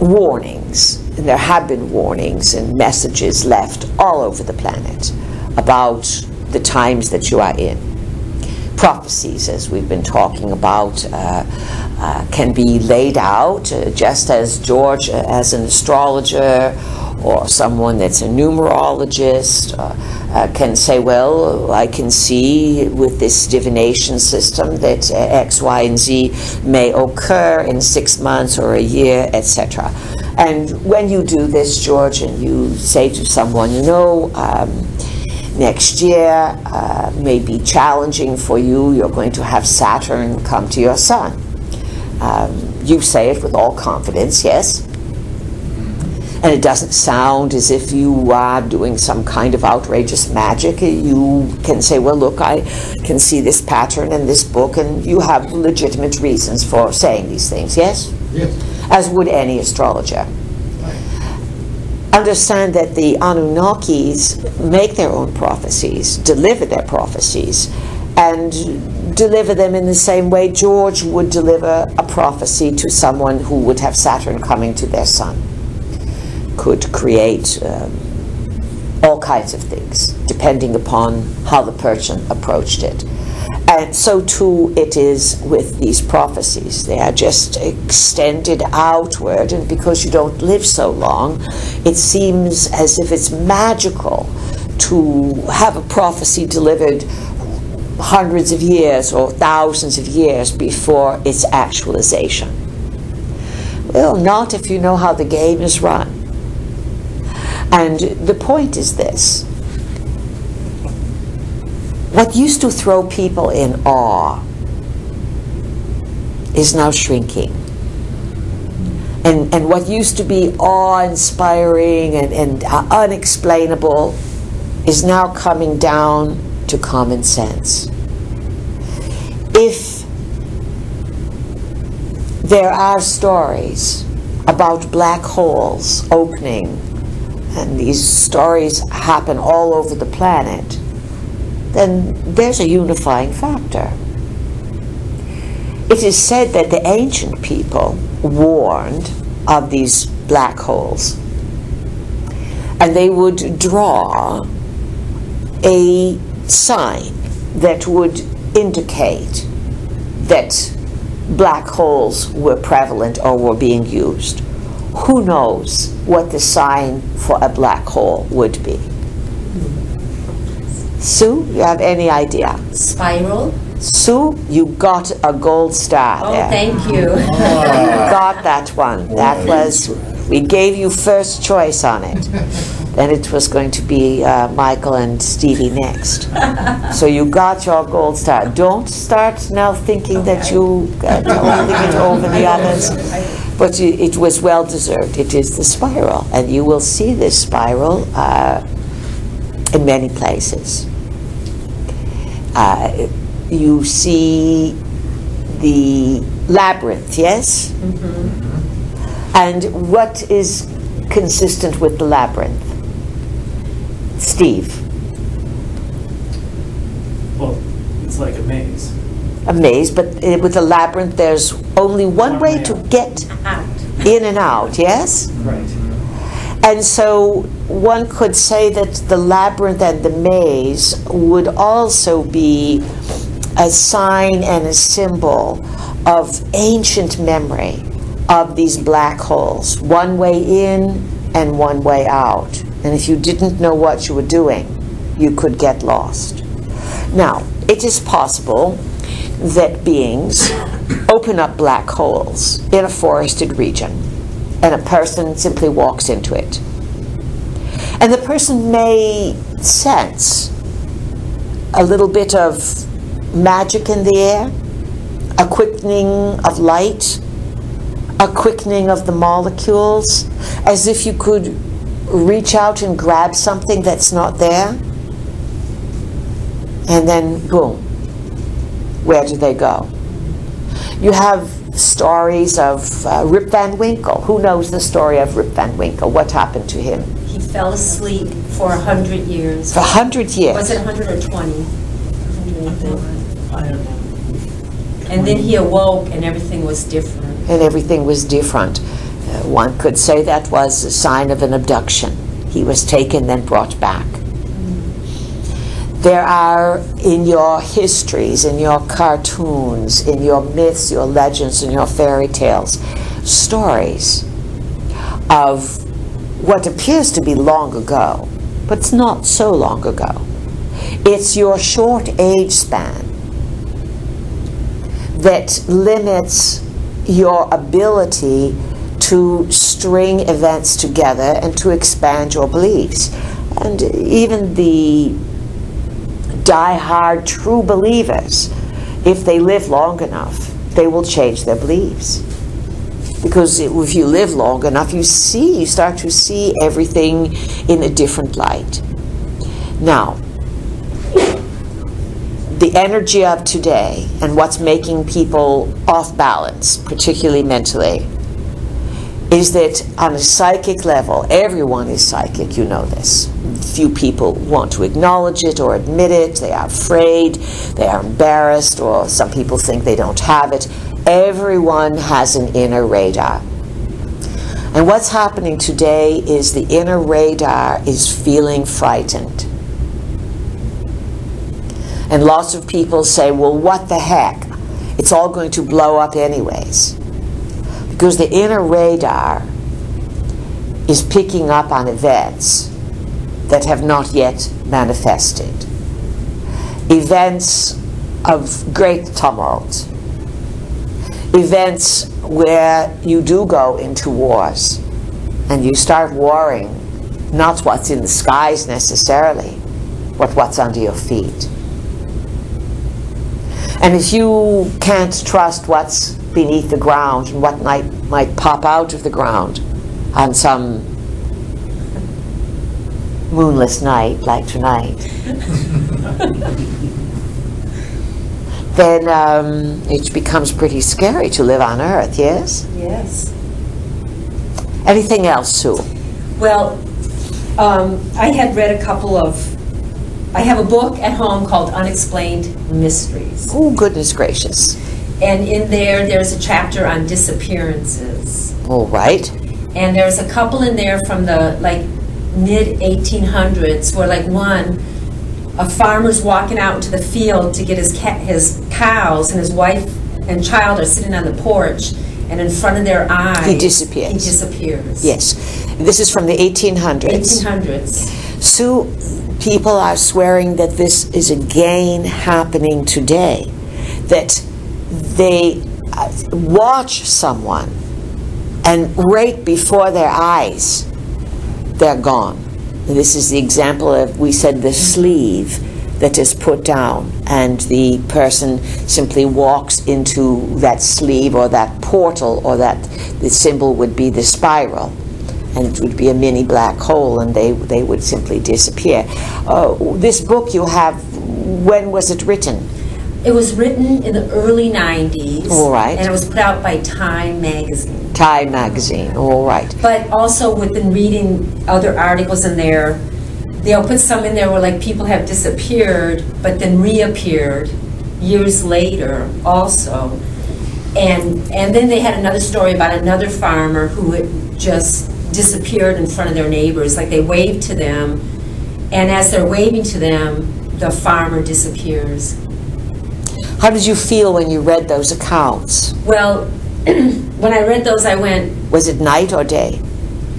Speaker 1: warnings, and there have been warnings and messages left all over the planet about the times that you are in. Prophecies, as we've been talking about, uh, uh, can be laid out uh, just as George, uh, as an astrologer, or someone that's a numerologist uh, uh, can say, well, I can see with this divination system that uh, X, Y, and Z may occur in six months or a year, etc. And when you do this, George, and you say to someone, you know, um, next year uh, may be challenging for you, you're going to have Saturn come to your sun. Um, you say it with all confidence, yes? And it doesn't sound as if you are doing some kind of outrageous magic. You can say, well, look, I can see this pattern in this book, and you have legitimate reasons for saying these things, yes?
Speaker 2: Yes.
Speaker 1: As would any astrologer. Understand that the Anunnakis make their own prophecies, deliver their prophecies, and deliver them in the same way George would deliver a prophecy to someone who would have Saturn coming to their sun could create um, all kinds of things, depending upon how the person approached it. And so too it is with these prophecies. They are just extended outward, and because you don't live so long, it seems as if it's magical to have a prophecy delivered hundreds of years or thousands of years before its actualization. Well, not if you know how the game is run. And the point is this what used to throw people in awe is now shrinking. And, and what used to be awe inspiring and, and uh, unexplainable is now coming down to common sense. If there are stories about black holes opening and these stories happen all over the planet, then there's a unifying factor. It is said that the ancient people warned of these black holes, and they would draw a sign that would indicate that black holes were prevalent or were being used who knows what the sign for a black hole would be? Sue, you have any idea?
Speaker 3: Spiral?
Speaker 1: Sue, you got a gold star
Speaker 3: Oh,
Speaker 1: there.
Speaker 3: thank you.
Speaker 1: You got that one. That was, we gave you first choice on it. And it was going to be uh, Michael and Stevie next. So you got your gold star. Don't start now thinking that you uh, holding it over the others. But it was well deserved. It is the spiral, and you will see this spiral uh, in many places. Uh, you see the labyrinth, yes? And what is consistent with the labyrinth? Steve,
Speaker 4: Well, it's like a maze.
Speaker 1: A maze, but uh, with a labyrinth, there's only one
Speaker 4: One
Speaker 1: way
Speaker 4: way
Speaker 1: to get
Speaker 3: Out.
Speaker 1: in and out, yes?
Speaker 4: Right.
Speaker 1: And so one could say that the labyrinth and the maze would also be a sign and a symbol of ancient memory, of these black holes, one way in and one way out. And if you didn't know what you were doing, you could get lost. Now, it is possible that beings open up black holes in a forested region and a person simply walks into it. And the person may sense a little bit of magic in the air, a quickening of light, a quickening of the molecules, as if you could reach out and grab something that's not there. And then, boom, where do they go? You have stories of uh, Rip Van Winkle. Who knows the story of Rip Van Winkle? What happened to him?
Speaker 3: He fell asleep for a hundred years.
Speaker 1: For a hundred years.
Speaker 3: Was it a hundred or twenty?
Speaker 4: I don't know.
Speaker 3: And then he awoke and everything was different.
Speaker 1: and everything was different. Uh, one could say that was a sign of an abduction. He was taken, then brought back. There are in your histories, in your cartoons, in your myths, your legends, and your fairy tales, stories of what appears to be long ago, but it's not so long ago. It's your short age span that limits your ability to string events together and to expand your beliefs. And even the die-hard true believers, if they live long enough, they will change their beliefs. Because if you live long enough, you see, you start to see everything in a different light. Now, the energy of today and what's making people off balance, particularly mentally, is that on a psychic level, everyone is psychic, you know this. Few people want to acknowledge it or admit it, they are afraid, they are embarrassed, or some people think they don't have it. Everyone has an inner radar. And what's happening today is the inner radar is feeling frightened. And lots of people say, well, what the heck? It's all going to blow up anyways. Because the inner radar is picking up on events that have not yet manifested. Events of great tumult. Events where you do go into wars and you start warring not what's in the skies necessarily, but what's under your feet. And if you can't trust what's beneath the ground and what might, might pop out of the ground on some moonless night like tonight, then um, it becomes pretty scary to live on Earth, yes?
Speaker 3: Yes.
Speaker 1: Anything else, Sue?
Speaker 3: Well, um, I had read a couple of, I have a book at home called Unexplained Mysteries.
Speaker 1: Oh, goodness gracious.
Speaker 3: And in there, there's a chapter on disappearances.
Speaker 1: All right.
Speaker 3: And there's a couple in there from the like mid 1800s where like one, a farmer's walking out into the field to get his ca- his cows, and his wife and child are sitting on the porch, and in front of their eyes,
Speaker 1: He disappears.
Speaker 3: He disappears.
Speaker 1: Yes. This is from the 1800s.
Speaker 3: 1800s.
Speaker 1: Sue, people are swearing that this is again happening today. That they uh, watch someone and right before their eyes, they're gone. And this is the example of, we said, the sleeve that is put down, and the person simply walks into that sleeve or that portal, or that the symbol would be the spiral and it would be a mini black hole, and they they would simply disappear. Uh, this book you have, when was it written?
Speaker 3: It was written in the early 90s.
Speaker 1: All right.
Speaker 3: And it was put out by Time magazine.
Speaker 1: Time magazine. All right.
Speaker 3: But also within reading other articles in there, they'll put some in there where like people have disappeared but then reappeared years later also. And and then they had another story about another farmer who had just disappeared in front of their neighbors. Like they waved to them, and as they're waving to them, the farmer disappears.
Speaker 1: How did you feel when you read those accounts?
Speaker 3: Well, when I read those, I went,
Speaker 1: Was it night or day?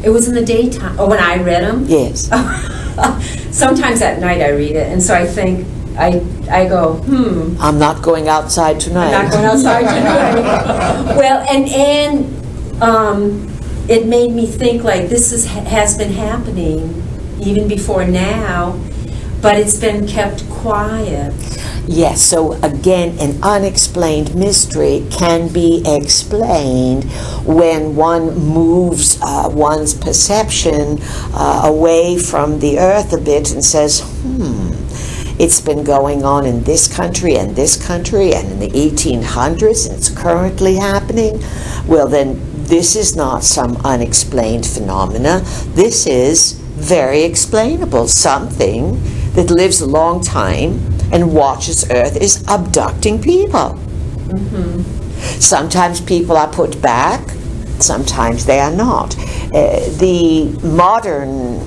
Speaker 3: it was in the daytime, or when I read them.
Speaker 1: Yes.
Speaker 3: Sometimes at night I read it, and so I think, I, I go, hmm,
Speaker 1: I'm not going outside tonight.
Speaker 3: I'm not going outside tonight. Well, and, and, um, it made me think like this is, has been happening even before now, but it's been kept quiet.
Speaker 1: Yes, so again, an unexplained mystery can be explained when one moves uh, one's perception uh, away from the earth a bit and says, hmm, it's been going on in this country and this country and in the 1800s and it's currently happening. Well, then this is not some unexplained phenomena. This is very explainable. Something that lives a long time and watches Earth is abducting people. Sometimes people are put back, sometimes they are not. Uh, the modern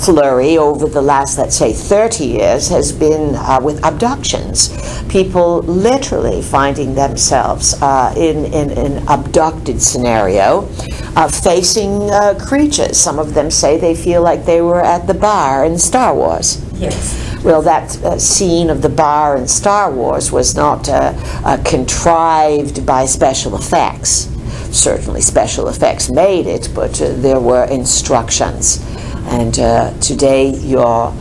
Speaker 1: flurry over the last, let's say, 30 years has been uh, with abductions. People literally finding themselves uh, in, in an abducted scenario, uh, facing uh, creatures. Some of them say they feel like they were at the bar in Star Wars.
Speaker 3: Yes.
Speaker 1: Well, that uh, scene of the bar in Star Wars was not uh, uh, contrived by special effects. Certainly, special effects made it, but uh, there were instructions. And uh, today, your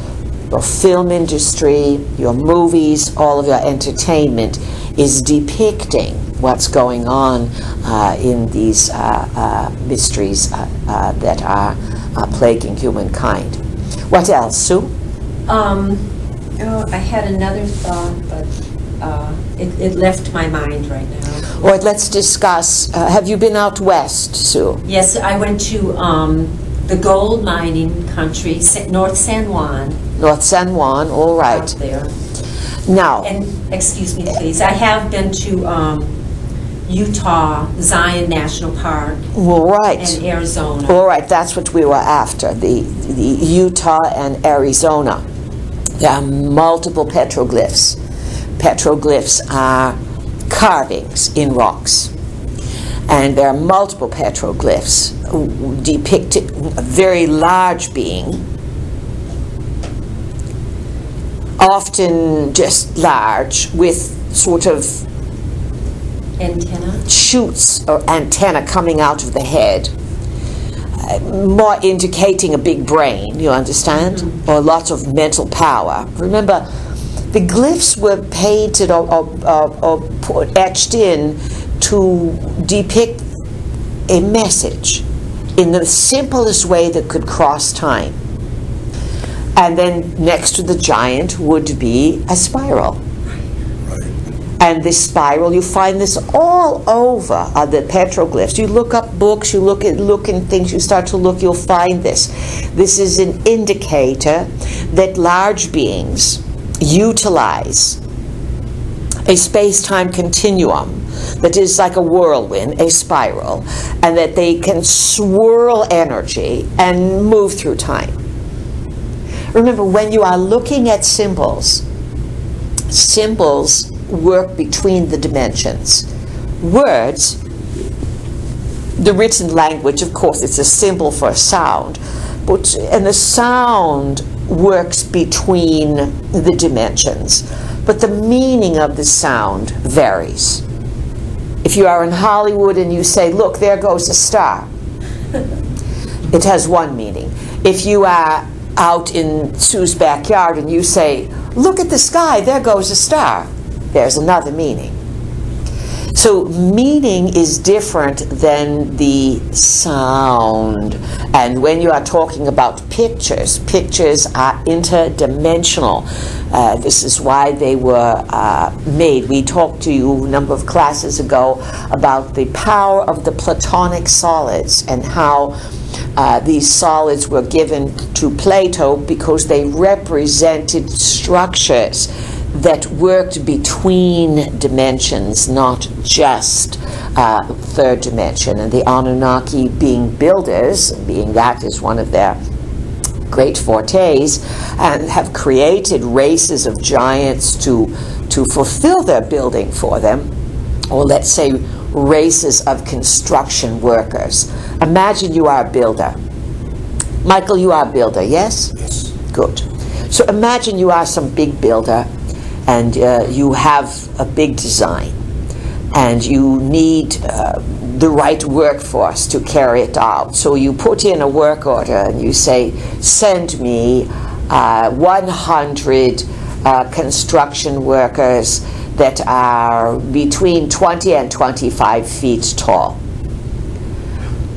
Speaker 1: your film industry, your movies, all of your entertainment is depicting what's going on uh, in these uh, uh, mysteries that are plaguing humankind. What else, Sue?
Speaker 3: Um, oh, I had another thought, but, uh, it, it left my mind right now.
Speaker 1: Or let's discuss. Uh, have you been out west, Sue?
Speaker 3: Yes, I went to, um, the gold mining country, North San Juan,
Speaker 1: North San Juan, all right.
Speaker 3: out there.
Speaker 1: Now,
Speaker 3: And, excuse me, please, I have been to, um, Utah, Zion National Park,
Speaker 1: all right.
Speaker 3: and Arizona.
Speaker 1: All right, that's what we were after the, the Utah and Arizona. There are multiple petroglyphs. Petroglyphs are carvings in rocks. And there are multiple petroglyphs depicting a very large being, often just large, with sort of
Speaker 3: Antenna?
Speaker 1: shoots or antenna coming out of the head, more indicating a big brain, you understand? Or lots of mental power. Remember, the glyphs were painted or, or, or, or etched in to depict a message in the simplest way that could cross time. And then next to the giant would be a spiral. And this spiral, you find this all over uh, the petroglyphs. You look up books, you look at look in things, you start to look, you'll find this. This is an indicator that large beings utilize a space-time continuum that is like a whirlwind, a spiral, and that they can swirl energy and move through time. Remember, when you are looking at symbols, symbols work between the dimensions. Words, the written language, of course, it's a symbol for a sound, but and the sound works between the dimensions, but the meaning of the sound varies. If you are in Hollywood and you say, "Look, there goes a star," it has one meaning. If you are out in Sue's backyard and you say, Look at the sky, there goes a star, there's another meaning. So, meaning is different than the sound. And when you are talking about pictures, pictures are interdimensional. Uh, this is why they were uh, made. We talked to you a number of classes ago about the power of the Platonic solids and how uh, these solids were given to Plato because they represented structures that worked between dimensions, not just uh, third dimension. And the Anunnaki, being builders, being that is one of their great fortes, and have created races of giants to to fulfill their building for them, or let's say races of construction workers. Imagine you are a builder. Michael, you are a builder, yes?
Speaker 5: Yes.
Speaker 1: Good. So imagine you are some big builder and uh, you have a big design and you need uh, the right workforce to carry it out. So you put in a work order and you say, send me uh, 100 uh, construction workers that are between 20 and 25 feet tall.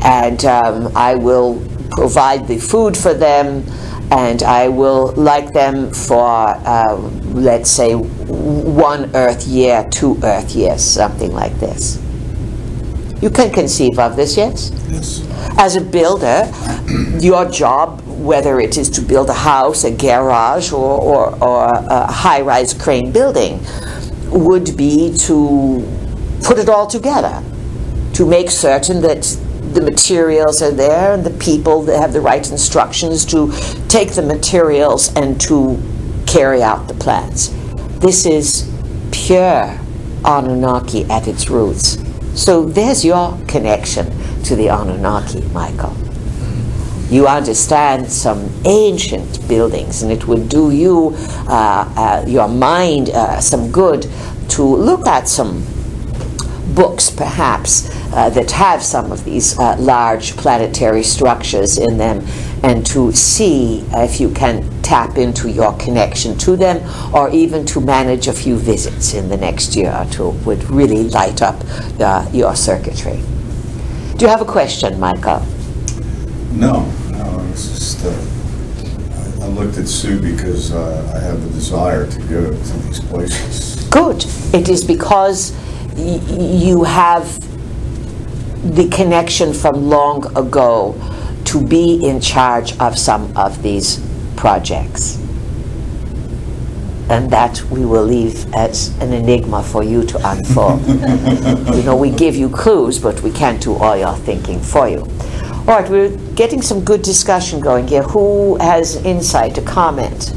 Speaker 1: And um, I will provide the food for them and I will like them for, uh, let's say, one Earth year, two Earth years, something like this. You can conceive of this, yes?
Speaker 5: Yes.
Speaker 1: As a builder, your job, whether it is to build a house, a garage, or, or, or a high rise crane building, would be to put it all together, to make certain that the materials are there and the people that have the right instructions to take the materials and to carry out the plans. This is pure Anunnaki at its roots. So there's your connection to the Anunnaki, Michael. You understand some ancient buildings, and it would do you, uh, uh, your mind, uh, some good to look at some books, perhaps, uh, that have some of these uh, large planetary structures in them, and to see if you can tap into your connection to them, or even to manage a few visits in the next year or two would really light up uh, your circuitry. Do you have a question, Michael?
Speaker 5: No, no, it's just, uh, I- looked at Sue because uh, I have the desire to go to these places.
Speaker 1: Good. It is because you have the connection from long ago to be in charge of some of these projects. And that we will leave as an enigma for you to unfold. you know, we give you clues, but we can't do all your thinking for you. All right, we're getting some good discussion going here. Who has insight, to comment?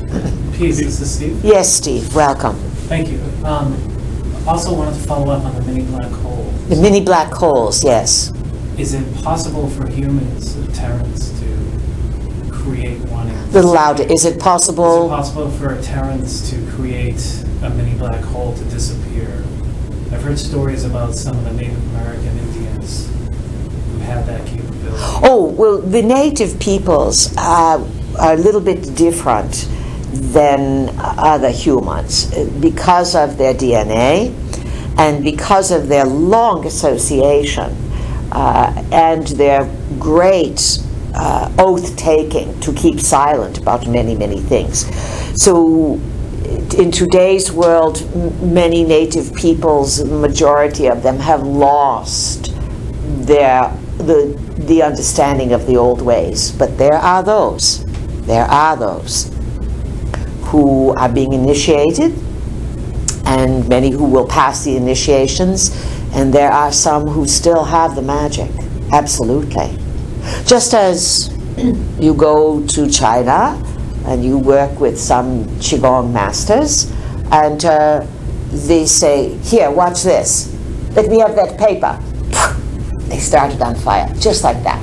Speaker 6: Peace, this is Steve.
Speaker 1: Yes, Steve, welcome.
Speaker 6: Thank you. Um, Also wanted to follow up on the mini black hole.
Speaker 1: The mini black holes, yes.
Speaker 6: Is it possible for humans, Terrans, to create one?
Speaker 1: A little louder. Is it
Speaker 6: Is it
Speaker 1: possible?
Speaker 6: Is it possible for Terrans to create a mini black hole to disappear? I've heard stories about some of the Native American Indians who had that capability.
Speaker 1: Oh, well, the native peoples are, are a little bit different than other humans because of their DNA and because of their long association uh, and their great uh, oath taking to keep silent about many, many things. So, in today's world, many native peoples, the majority of them, have lost their the the understanding of the old ways. But there are those, there are those who are being initiated, and many who will pass the initiations, and there are some who still have the magic. Absolutely. Just as you go to China and you work with some Qigong masters, and uh, they say, Here, watch this. Let me have that paper. They started on fire, just like that.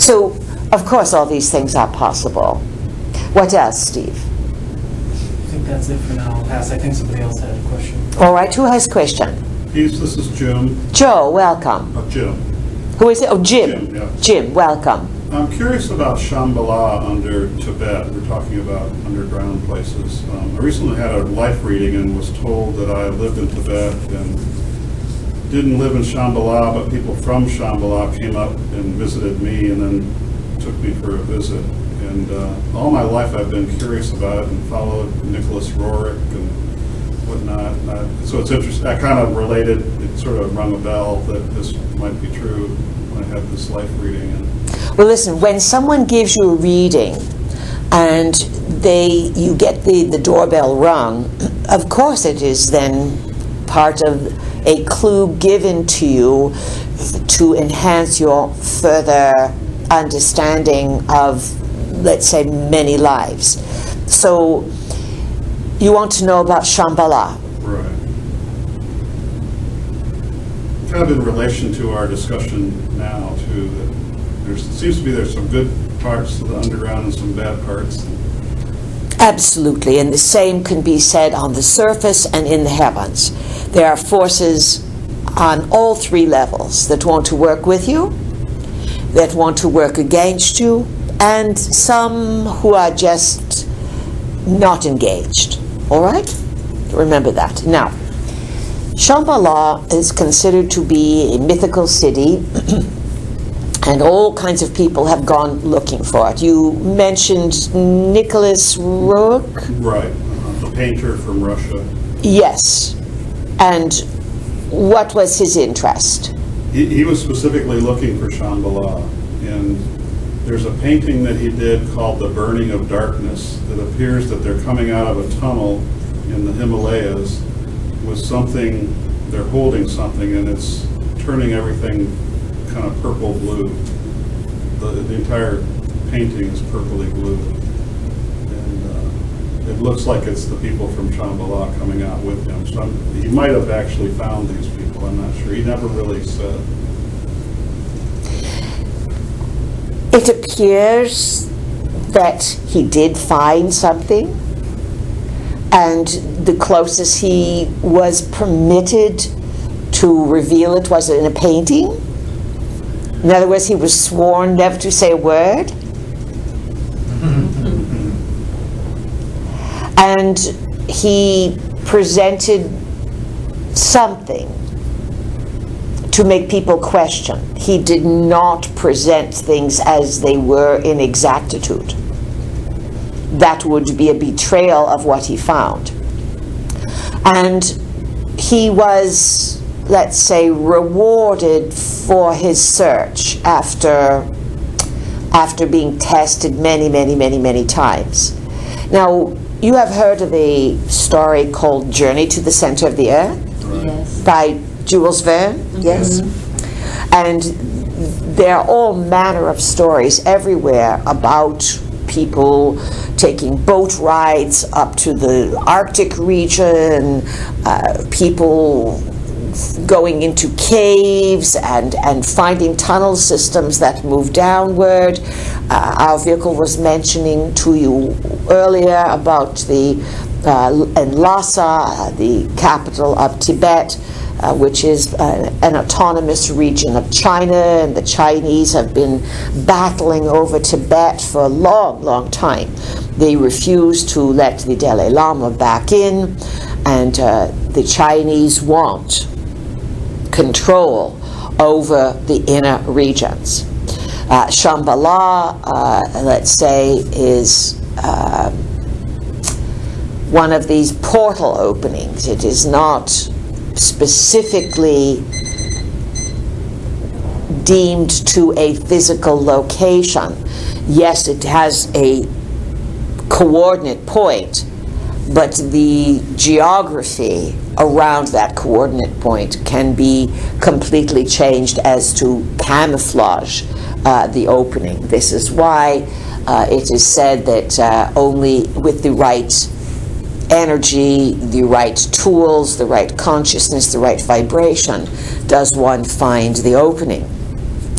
Speaker 1: So, of course, all these things are possible. What else, Steve?
Speaker 6: I think that's it for now. I'll pass. I think somebody else had a question.
Speaker 1: All right, who has a question?
Speaker 7: Peace, this is Jim.
Speaker 1: Joe, welcome.
Speaker 7: Uh, Jim.
Speaker 1: Who is it? Oh, Jim.
Speaker 7: Jim, yeah.
Speaker 1: Jim, welcome.
Speaker 7: I'm curious about Shambhala under Tibet. We're talking about underground places. Um, I recently had a life reading and was told that I lived in Tibet and didn't live in Shambhala, but people from Shambhala came up and visited me and then took me for a visit. And uh, all my life I've been curious about it and followed Nicholas Roerich and whatnot. So it's interesting, I kind of related, it sort of rung a bell that this might be true when I had this life reading. And
Speaker 1: Well, listen, when someone gives you a reading and they you get the, the doorbell rung, of course it is then part of a clue given to you to enhance your further understanding of, let's say, many lives. So you want to know about Shambhala.
Speaker 7: Right. kind of in relation to our discussion now too, that there's, it seems to be there's some good parts to the underground and some bad parts.
Speaker 1: Absolutely, and the same can be said on the surface and in the heavens. There are forces on all three levels that want to work with you, that want to work against you, and some who are just not engaged. All right? Remember that. Now, Shambhala is considered to be a mythical city, and all kinds of people have gone looking for it. You mentioned Nicholas Roerich?
Speaker 7: Right. The painter from Russia.
Speaker 1: Yes. And what was his interest?
Speaker 7: He, he was specifically looking for Shambhala, and there's a painting that he did called The Burning of Darkness that appears that they're coming out of a tunnel in the Himalayas with something, they're holding something, and it's turning everything kind of purple blue. The, the entire painting is purpley blue. And uh, it looks like it's the people from Shambhala coming out with him. So I'm- he might have actually found these people, I'm not sure. He never really said.
Speaker 1: It appears that he did find something, and the closest he was permitted to reveal it was in a painting. In other words, he was sworn never to say a word. And he presented something to make people question. He did not present things as they were in exactitude. That would be a betrayal of what he found. And he was, let's say, rewarded for his search after, after being tested many, many, many, many times. Now, you have heard of a story called Journey to the Center of the Earth?
Speaker 3: Yes.
Speaker 1: by Jules Verne, yes? And there are all manner of stories everywhere about people taking boat rides up to the Arctic region, uh, people going into caves and, and finding tunnel systems that move downward. Uh, our vehicle was mentioning to you earlier about the uh, in Lhasa, the capital of Tibet, uh, which is uh, an autonomous region of China, and the Chinese have been battling over Tibet for a long, long time. They refuse to let the Dalai Lama back in, and uh, the Chinese want control over the inner regions. Uh, Shambhala, uh, let's say, is uh, one of these portal openings. It is not specifically deemed to a physical location. Yes, it has a coordinate point, but the geography around that coordinate point can be completely changed as to camouflage uh, the opening. This is why uh, it is said that uh, only with the right energy, the right tools, the right consciousness, the right vibration does one find the opening.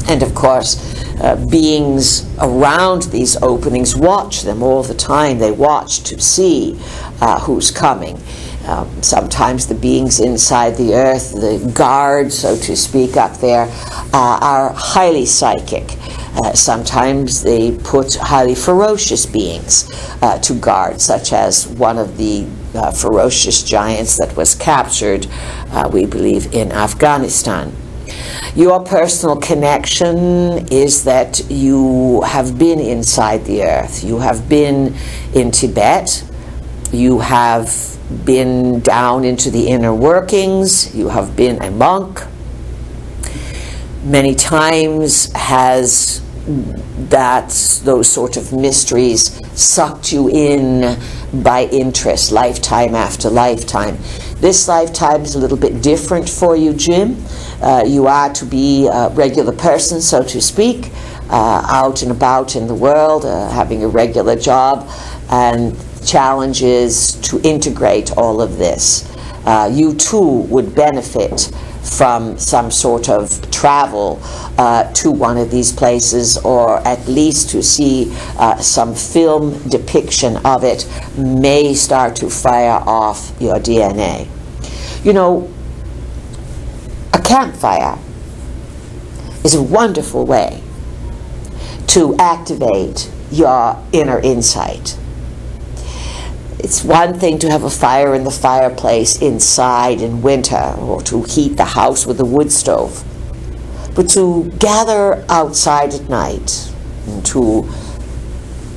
Speaker 1: And of course, uh, beings around these openings watch them all the time. They watch to see uh, who's coming. Um, sometimes the beings inside the earth, the guards, so to speak, up there, uh, are highly psychic. Uh, sometimes they put highly ferocious beings uh, to guard, such as one of the uh, ferocious giants that was captured, uh, we believe, in Afghanistan. Your personal connection is that you have been inside the earth. You have been in Tibet. You have been down into the inner workings. You have been a monk. Many times has that those sort of mysteries sucked you in by interest, lifetime after lifetime. This lifetime is a little bit different for you, Jim. Uh, you are to be a regular person, so to speak, uh, out and about in the world, uh, having a regular job, and challenge is to integrate all of this. Uh, you too would benefit from some sort of travel uh, to one of these places or at least to see uh, some film depiction of it may start to fire off your DNA. You know, a campfire is a wonderful way to activate your inner insight. It's one thing to have a fire in the fireplace inside in winter or to heat the house with a wood stove. But to gather outside at night and to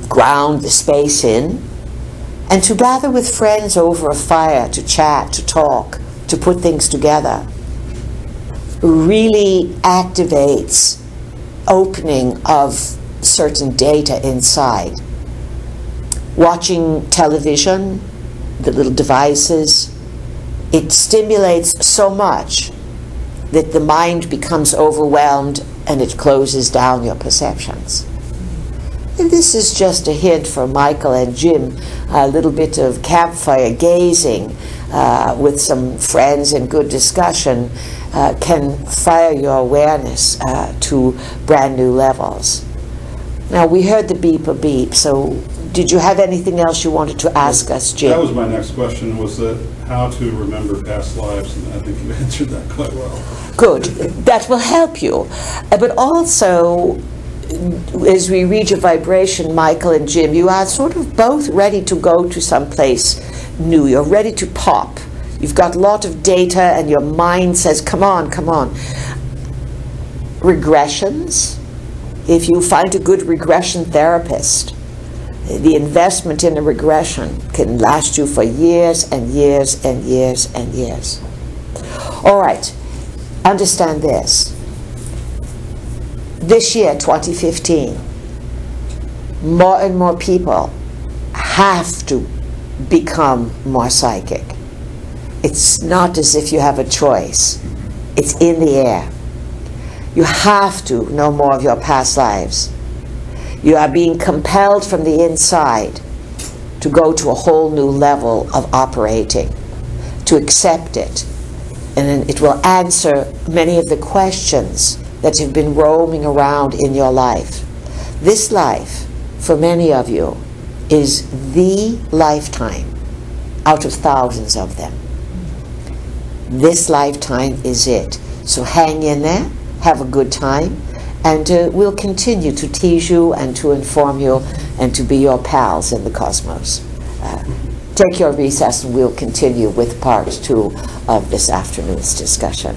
Speaker 1: ground the space in and to gather with friends over a fire to chat, to talk, to put things together really activates opening of certain data inside watching television, the little devices, it stimulates so much that the mind becomes overwhelmed and it closes down your perceptions. And this is just a hint for Michael and Jim, a little bit of campfire gazing uh, with some friends and good discussion uh, can fire your awareness uh, to brand new levels. Now, we heard the beep a beep, so did you have anything else you wanted to ask us, Jim?
Speaker 7: That was my next question, was that how to remember past lives, and I think you answered that quite well.
Speaker 1: Good. That will help you. Uh, But also, as we reach a vibration, Michael and Jim, you are sort of both ready to go to some place new. You're ready to pop. You've got a lot of data, and your mind says, come on, come on. Regressions, if you find a good regression therapist, the investment in the regression can last you for years and years and years and years. All right, understand this. This year, 2015, more and more people have to become more psychic. It's not as if you have a choice, it's in the air. You have to know more of your past lives. You are being compelled from the inside to go to a whole new level of operating, to accept it. And then it will answer many of the questions that have been roaming around in your life. This life, for many of you, is the lifetime out of thousands of them. This lifetime is it. So hang in there, have a good time, and uh, we'll continue to tease you and to inform you and to be your pals in the cosmos. Uh, take your recess and we'll continue with part two of this afternoon's discussion.